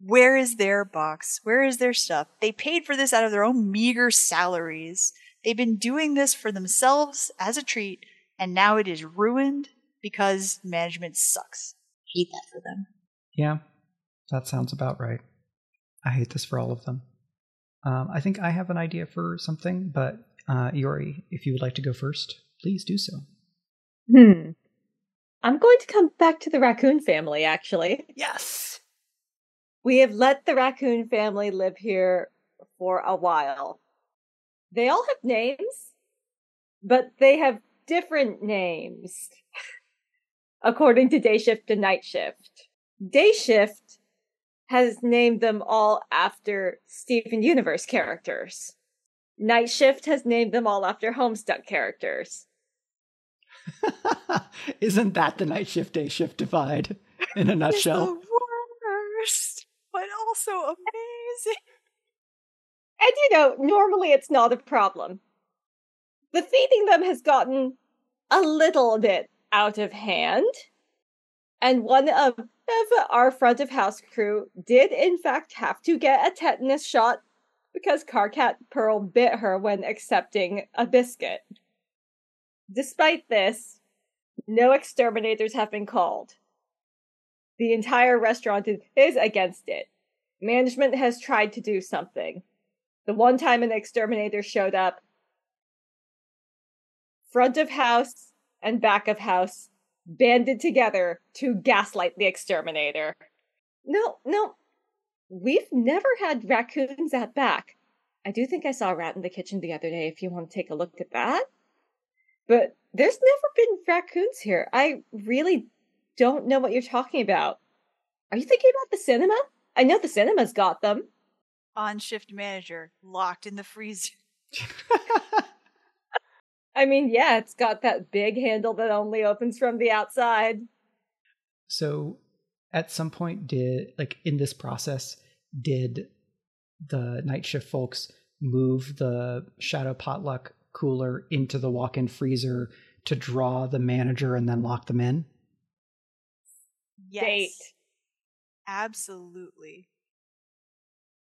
[SPEAKER 2] Where is their box? Where is their stuff? They paid for this out of their own meager salaries. They've been doing this for themselves as a treat, and now it is ruined because management sucks. Hate that for them.
[SPEAKER 1] Yeah, that sounds about right. I hate this for all of them. Um, I think I have an idea for something, but uh, Iori, if you would like to go first, please do so.
[SPEAKER 3] Hmm. I'm going to come back to the raccoon family, actually.
[SPEAKER 1] Yes.
[SPEAKER 3] We have let the raccoon family live here for a while. They all have names, but they have different names according to day shift and night shift. Day shift has named them all after Steven Universe characters. Night Shift has named them all after Homestuck characters.
[SPEAKER 1] Isn't that the night shift day shift divide in a nutshell?
[SPEAKER 2] It's the worst, but also amazing.
[SPEAKER 3] And you know, normally it's not a problem. The feeding them has gotten a little bit out of hand. And one of, our front of house crew did, in fact, have to get a tetanus shot because Karkat Pearl bit her when accepting a biscuit. Despite this, no exterminators have been called. The entire restaurant is against it. Management has tried to do something. The one time an exterminator showed up, front of house and back of house banded together to gaslight the exterminator. No, no, we've never had raccoons at back. I do think I saw a rat in the kitchen the other day if you want to take a look at that. But there's never been raccoons here. I really don't know what you're talking about. Are you thinking about the cinema? I know the cinema's got them.
[SPEAKER 2] On shift manager, locked in the freezer.
[SPEAKER 3] I mean, yeah, it's got that big handle that only opens from the outside.
[SPEAKER 1] So, at some point, did like in this process, did the night shift folks move the shadow potluck cooler into the walk-in freezer to draw the manager and then lock them in?
[SPEAKER 2] Yes.
[SPEAKER 3] Date.
[SPEAKER 2] Absolutely.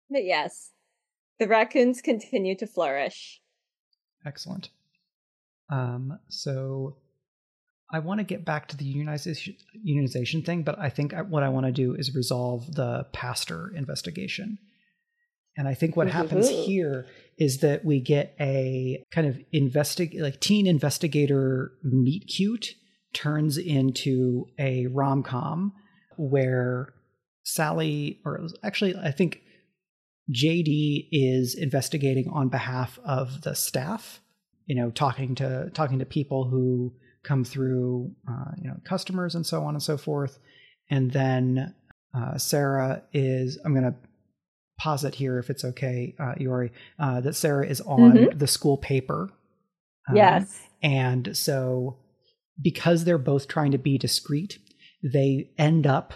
[SPEAKER 3] But yes, the raccoons continue to flourish.
[SPEAKER 1] Excellent. Um, so I want to get back to the unionization, unionization thing, but I think what I want to do is resolve the pastor investigation. And I think what
[SPEAKER 3] Ooh.
[SPEAKER 1] happens here is that we get a kind of investig like teen investigator meet cute turns into a rom com where Sally, or actually, I think JD is investigating on behalf of the staff. You know, talking to talking to people who come through, uh, you know, customers and so on and so forth. And then uh, Sarah is. I'm going to posit here, if it's okay, uh, Iori, uh, that Sarah is on
[SPEAKER 3] Mhm.
[SPEAKER 1] the school paper. Um,
[SPEAKER 3] yes.
[SPEAKER 1] and so, because they're both trying to be discreet, they end up,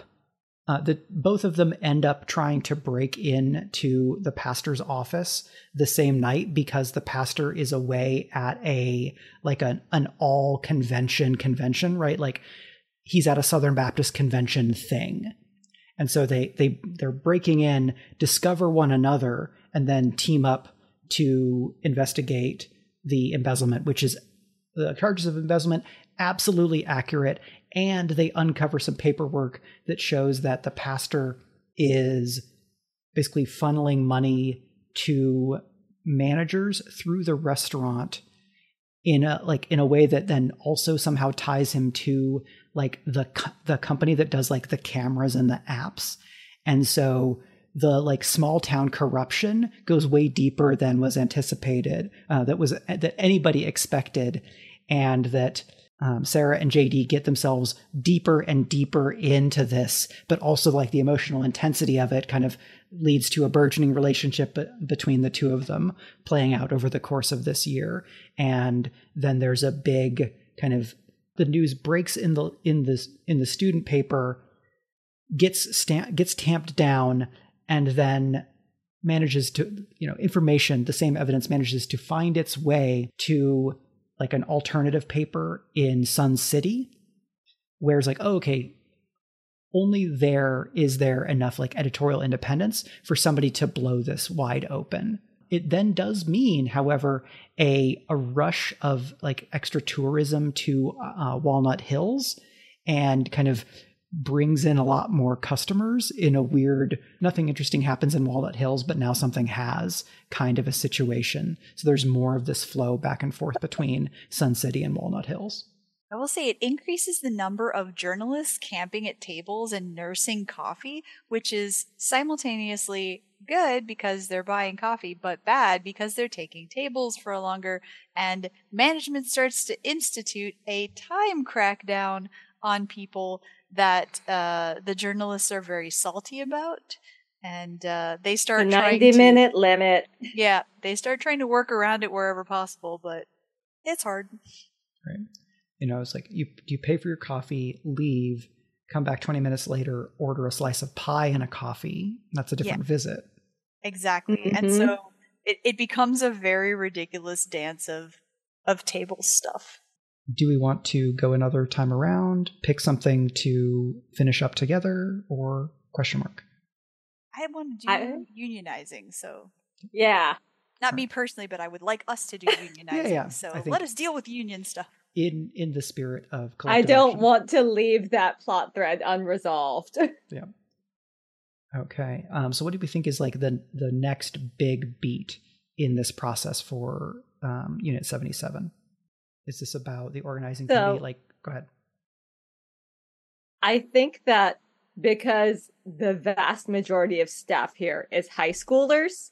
[SPEAKER 1] uh, the, both of them end up trying to break in to the pastor's office the same night because the pastor is away at a, like an, an all convention convention, right? Like he's at a Southern Baptist convention thing. And so they, they, they're breaking in, discover one another, and then team up to investigate the embezzlement, which is the charges of embezzlement absolutely accurate and they uncover some paperwork that shows that the pastor is basically funneling money to managers through the restaurant in a like in a way that then also somehow ties him to like the the company that does like the cameras and the apps. And so the like small town corruption goes way deeper than was anticipated uh, that was that anybody expected and that um, Sarah and JD get themselves deeper and deeper into this, but also like the emotional intensity of it kind of leads to a burgeoning relationship between the two of them playing out over the course of this year. And then there's a big kind of the news breaks in the in this in the student paper, gets stamp, gets tamped down, and then manages to you know information the same evidence manages to find its way to like an alternative paper in Sun City, where it's like, oh, okay, only there is there enough like editorial independence for somebody to blow this wide open. It then does mean, however, a a rush of like extra tourism to uh, Walnut Hills and kind of brings in a lot more customers in a weird nothing interesting happens in Walnut Hills but now something has kind of a situation. So there's more of this flow back and forth between Sun City and Walnut Hills.
[SPEAKER 2] I will say it increases the number of journalists camping at tables and nursing coffee which is simultaneously good because they're buying coffee but bad because they're taking tables for longer and management starts to institute a time crackdown on people that uh, the journalists are very salty about, and uh, they start
[SPEAKER 3] the ninety
[SPEAKER 2] to,
[SPEAKER 3] minute limit.
[SPEAKER 2] Yeah, they start trying to work around it wherever possible, but it's hard.
[SPEAKER 1] Right. You know, it's like you you pay for your coffee, leave, come back twenty minutes later, order a slice of pie and a coffee. That's a different yeah. visit.
[SPEAKER 2] Exactly, mm-hmm. and so it, it becomes a very ridiculous dance of of table stuff
[SPEAKER 1] do we want to go another time around, pick something to finish up together, or question mark?
[SPEAKER 2] I want to do I, unionizing, so
[SPEAKER 3] yeah.
[SPEAKER 2] Not me personally, but I would like us to do unionizing. yeah, yeah. So let us deal with union stuff.
[SPEAKER 1] In in the spirit of
[SPEAKER 3] I don't action. want to leave that plot thread unresolved.
[SPEAKER 1] yeah. Okay. Um, so what do we think is like the the next big beat in this process for um, Unit seventy seven? Is this about the organizing so, committee? Like, go ahead.
[SPEAKER 3] I think that because the vast majority of staff here is high schoolers,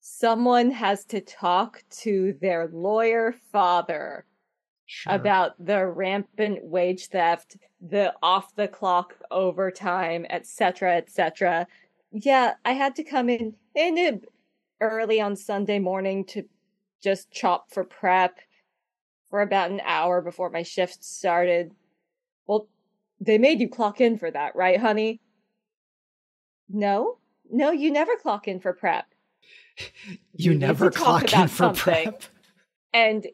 [SPEAKER 3] someone has to talk to their lawyer father sure. about the rampant wage theft, the off the clock overtime, etc., etc. Yeah, I had to come in in early on Sunday morning to just chop for prep for about an hour before my shift started. Well, they made you clock in for that, right, honey? No? No, you never clock in for prep.
[SPEAKER 1] you, you never clock in for something. prep.
[SPEAKER 3] And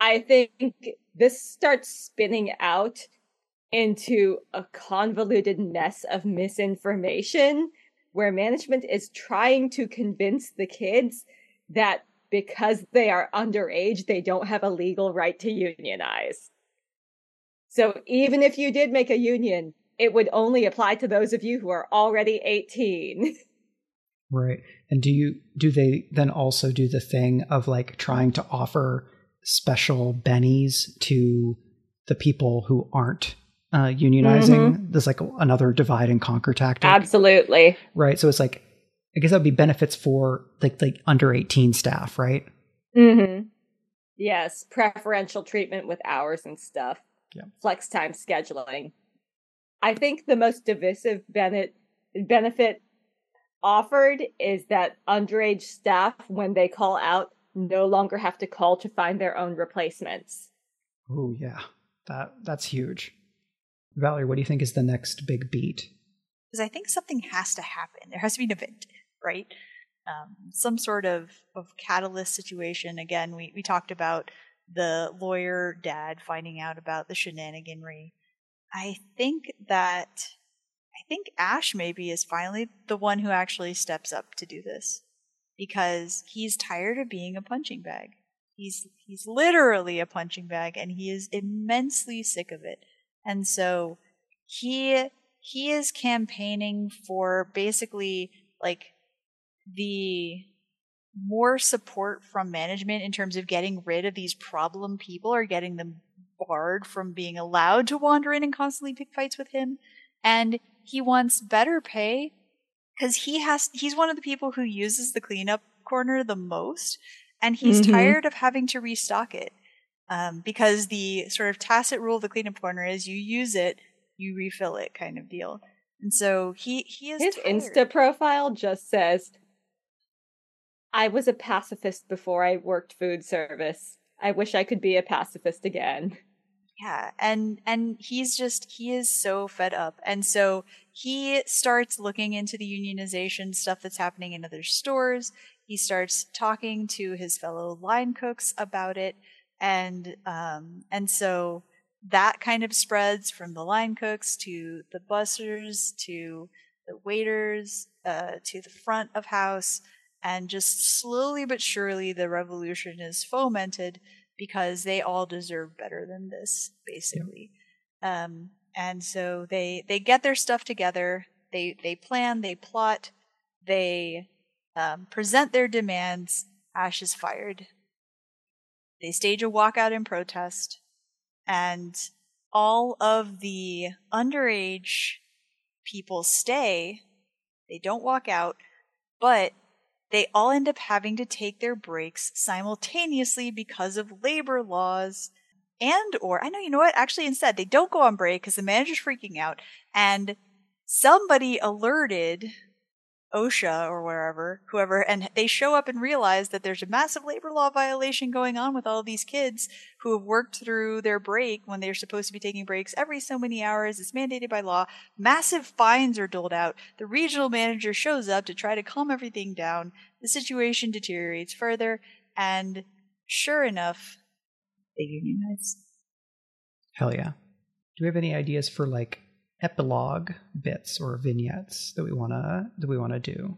[SPEAKER 3] I think this starts spinning out into a convoluted mess of misinformation where management is trying to convince the kids that because they are underage, they don't have a legal right to unionize. So even if you did make a union, it would only apply to those of you who are already 18.
[SPEAKER 1] Right. And do you do they then also do the thing of like trying to offer special bennies to the people who aren't uh, unionizing? Mm-hmm. There's like another divide and conquer tactic.
[SPEAKER 3] Absolutely.
[SPEAKER 1] Right. So it's like I guess that would be benefits for like like under 18 staff, right?
[SPEAKER 3] Mm-hmm. Yes, preferential treatment with hours and stuff.
[SPEAKER 1] Yeah.
[SPEAKER 3] Flex time scheduling. I think the most divisive benefit benefit offered is that underage staff, when they call out, no longer have to call to find their own replacements.
[SPEAKER 1] Oh yeah, that that's huge. Valerie, what do you think is the next big beat?
[SPEAKER 2] Because I think something has to happen. There has to be an event right? Um, some sort of, of catalyst situation. Again, we, we talked about the lawyer dad finding out about the shenaniganry. I think that I think Ash maybe is finally the one who actually steps up to do this because he's tired of being a punching bag. He's he's literally a punching bag and he is immensely sick of it. And so he he is campaigning for basically like the more support from management in terms of getting rid of these problem people or getting them barred from being allowed to wander in and constantly pick fights with him. And he wants better pay because he has he's one of the people who uses the cleanup corner the most and he's mm-hmm. tired of having to restock it um, because the sort of tacit rule of the cleanup corner is you use it you refill it kind of deal and so he he is
[SPEAKER 3] his
[SPEAKER 2] tired.
[SPEAKER 3] insta profile just says i was a pacifist before i worked food service. I wish i could be a pacifist again.
[SPEAKER 2] Yeah and and he's just he is so fed up. And so he starts looking into the unionization stuff that's happening in other stores. He starts talking to his fellow line cooks about it. And um and so that kind of spreads from the line cooks to the bussers to the waiters uh, to the front of house and just slowly but surely the revolution is fomented because they all deserve better than this, basically. Yeah. Um, and so they they get their stuff together. They they plan. They plot. They um, present their demands. Ash is fired. They stage a walkout in protest, and all of the underage people stay. They don't walk out, but they all end up having to take their breaks simultaneously because of labor laws and or I know you know what? Actually instead they don't go on break because the manager's freaking out. And somebody alerted OSHA or wherever, whoever, and they show up and realize that there's a massive labor law violation going on with all these kids who have worked through their break when they're supposed to be taking breaks every so many hours. It's mandated by law. Massive fines are doled out. The regional manager shows up to try to calm everything down. The situation deteriorates further, and sure enough, they unionize.
[SPEAKER 1] Hell yeah. Do we have any ideas for like epilogue bits or vignettes that we want to that we want to do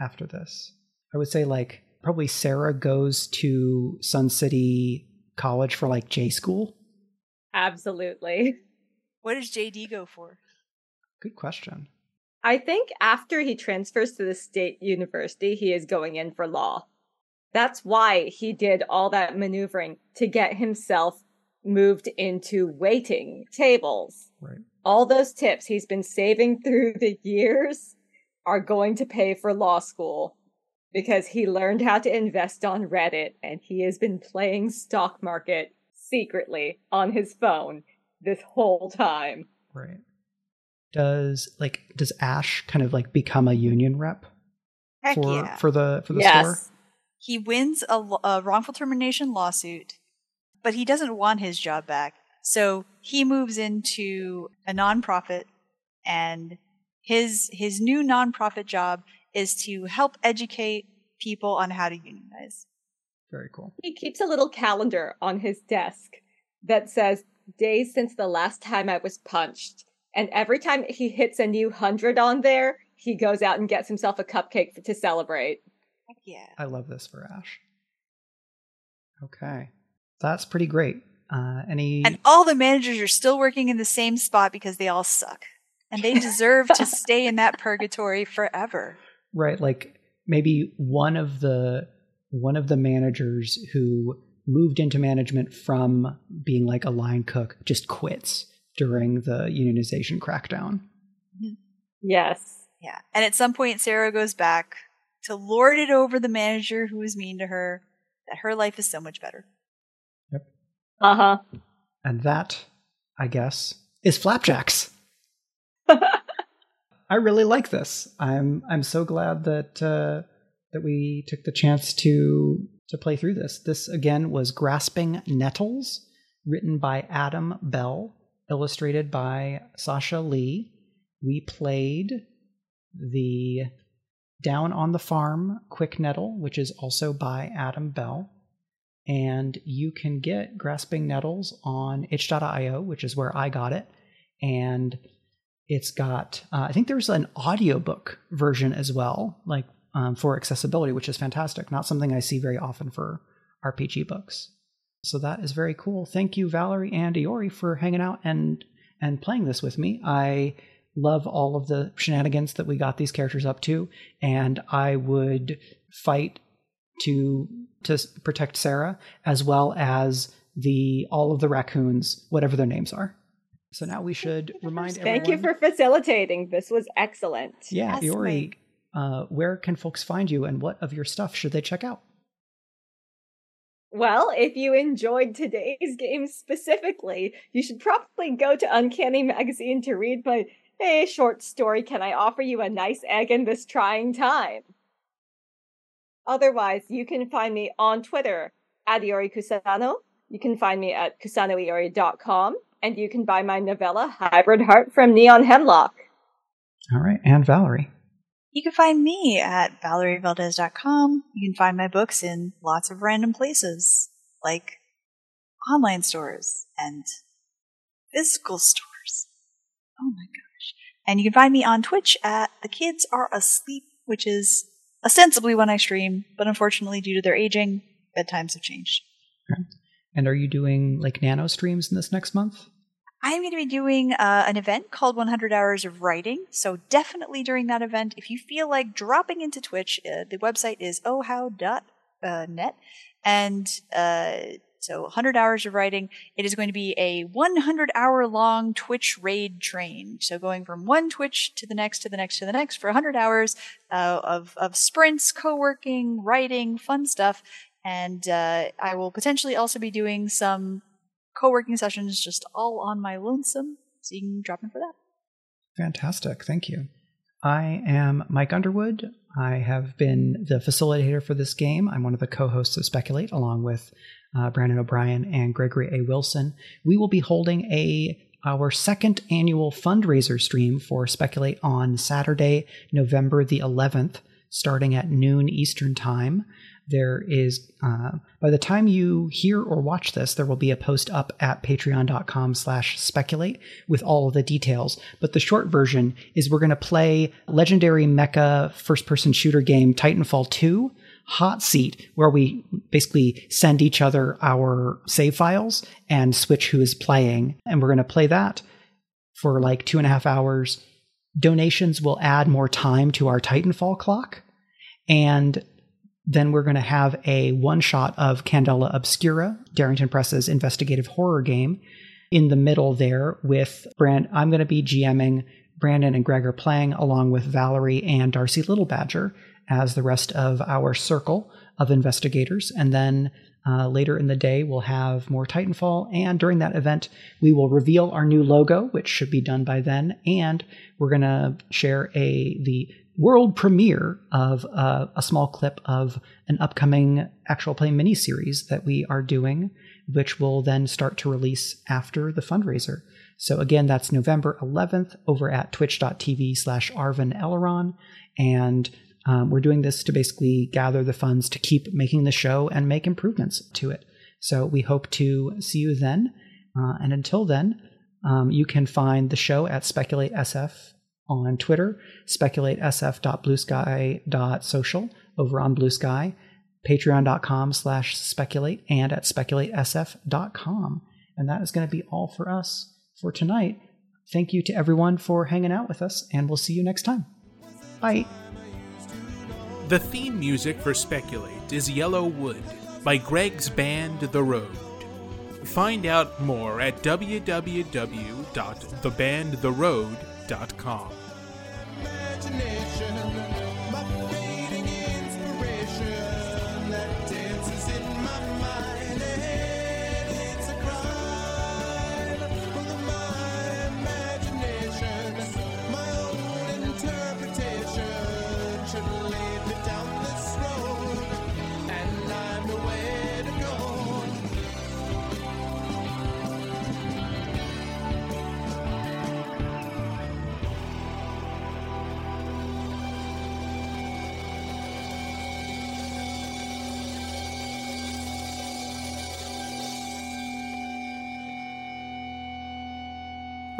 [SPEAKER 1] after this. I would say like probably Sarah goes to Sun City College for like J school.
[SPEAKER 3] Absolutely.
[SPEAKER 2] What does JD go for?
[SPEAKER 1] Good question.
[SPEAKER 3] I think after he transfers to the state university, he is going in for law. That's why he did all that maneuvering to get himself moved into waiting tables.
[SPEAKER 1] Right
[SPEAKER 3] all those tips he's been saving through the years are going to pay for law school because he learned how to invest on Reddit and he has been playing stock market secretly on his phone this whole time.
[SPEAKER 1] Right. Does like does Ash kind of like become a union rep
[SPEAKER 2] Heck
[SPEAKER 1] for
[SPEAKER 2] yeah.
[SPEAKER 1] for the for the
[SPEAKER 3] yes.
[SPEAKER 1] store?
[SPEAKER 2] He wins a, a wrongful termination lawsuit, but he doesn't want his job back. So he moves into a nonprofit and his his new nonprofit job is to help educate people on how to unionize.
[SPEAKER 1] Very cool.
[SPEAKER 3] He keeps a little calendar on his desk that says days since the last time I was punched. And every time he hits a new hundred on there, he goes out and gets himself a cupcake to celebrate.
[SPEAKER 2] Heck yeah.
[SPEAKER 1] I love this for Ash. Okay. That's pretty great. Uh, any
[SPEAKER 2] and all the managers are still working in the same spot because they all suck, and they deserve to stay in that purgatory forever.
[SPEAKER 1] Right, like maybe one of the one of the managers who moved into management from being like a line cook just quits during the unionization crackdown.
[SPEAKER 3] Mm-hmm. Yes.
[SPEAKER 2] Yeah. And at some point, Sarah goes back to lord it over the manager who was mean to her, that her life is so much better.
[SPEAKER 3] Uh huh.
[SPEAKER 1] And that, I guess, is flapjacks. I really like this. I'm I'm so glad that uh, that we took the chance to to play through this. This again was Grasping Nettles, written by Adam Bell, illustrated by Sasha Lee. We played the Down on the Farm Quick Nettle, which is also by Adam Bell and you can get Grasping Nettles on itch.io, which is where I got it. And it's got, uh, I think there's an audiobook version as well, like um, for accessibility, which is fantastic. Not something I see very often for RPG books. So that is very cool. Thank you, Valerie and Iori, for hanging out and and playing this with me. I love all of the shenanigans that we got these characters up to, and I would fight to to protect Sarah, as well as the all of the raccoons, whatever their names are. So now we should remind
[SPEAKER 3] Thank you for facilitating. This was excellent.
[SPEAKER 1] yeah,
[SPEAKER 2] Yes,
[SPEAKER 1] Iori. Uh, where can folks find you, and what of your stuff should they check out?
[SPEAKER 3] Well, if you enjoyed today's game specifically, you should probably go to Uncanny Magazine to read my hey, short story. Can I offer you a nice egg in this trying time? Otherwise, you can find me on Twitter at Iori Kusano. You can find me at kusanoiori.com, and you can buy my novella Hybrid Heart from Neon Hemlock.
[SPEAKER 1] All right, and Valerie.
[SPEAKER 2] You can find me at valerievaldez.com. You can find my books in lots of random places, like online stores and physical stores. Oh my gosh. And you can find me on Twitch at The Kids Are Asleep, which is ostensibly when I stream, but unfortunately, due to their aging, bedtimes have changed.
[SPEAKER 1] And are you doing like nano streams in this next month?
[SPEAKER 2] I'm going to be doing uh, an event called 100 Hours of Writing. So definitely during that event, if you feel like dropping into Twitch, uh, the website is ohhow.net. And uh, so 100 Hours of Writing, it is going to be a 100 hour long Twitch raid train. So going from one Twitch to the next, to the next, to the next for 100 hours uh, of, of sprints, co-working, writing, fun stuff. And uh, I will potentially also be doing some co-working sessions just all on my lonesome so you can drop in for that
[SPEAKER 1] Fantastic. Thank you. I am Mike Underwood. I have been the facilitator for this game. I'm one of the co hosts of Speculate, along with uh, Brandon O'Brien and Gregory A. Wilson. We will be holding a our second annual fundraiser stream for Speculate on Saturday, November the 11th, starting at noon Eastern Time. There is, uh, by the time you hear or watch this, there will be a post up at patreon.com slash speculate with all of the details. But the short version is we're going to play legendary mecha first person shooter game Titanfall 2 hot seat where we basically send each other our save files and switch who is playing. And we're going to play that for like two and a half hours. Donations will add more time to our Titanfall clock. And then we're going to have a one shot of Candela Obscura, Darrington Press's investigative horror game, in the middle there with Brand. I'm going to be GMing. Brandon and Greg are playing along with Valerie and Darcy Little Badger as the rest of our circle of investigators. And then uh, later in the day, we'll have more Titanfall. And during that event, we will reveal our new logo, which should be done by then. And we're going to share a the world premiere of uh, a small clip of an upcoming actual play miniseries that we are doing, which will then start to release after the fundraiser. So again, that's November 11th over at twitch.tv slash Arvin Elleron. And um, we're doing this to basically gather the funds to keep making the show and make improvements to it. So we hope to see you then. Uh, and until then, um, you can find the show at Speculate SF on Twitter, speculatesf.bluesky.social over on Blue Sky, patreon.com slash speculate, and at speculatesf.com. And that is going to be all for us for tonight. Thank you to everyone for hanging out with us, and we'll see you next time. Bye.
[SPEAKER 4] The theme music for Speculate is Yellow Wood by Greg's band The Road. Find out more at www.thebandtheroad.com.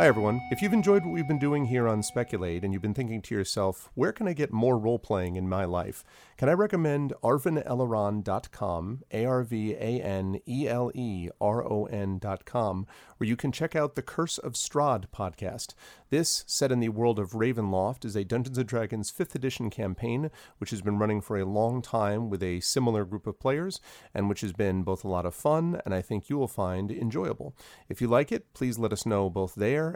[SPEAKER 5] Hi, everyone. If you've enjoyed what we've been doing here on Speculate and you've been thinking to yourself, where can I get more role playing in my life? Can I recommend arvaneleron.com, A R V A N E L E R O N.com, where you can check out the Curse of Strahd podcast. This, set in the world of Ravenloft, is a Dungeons and Dragons 5th edition campaign, which has been running for a long time with a similar group of players, and which has been both a lot of fun and I think you will find enjoyable. If you like it, please let us know both there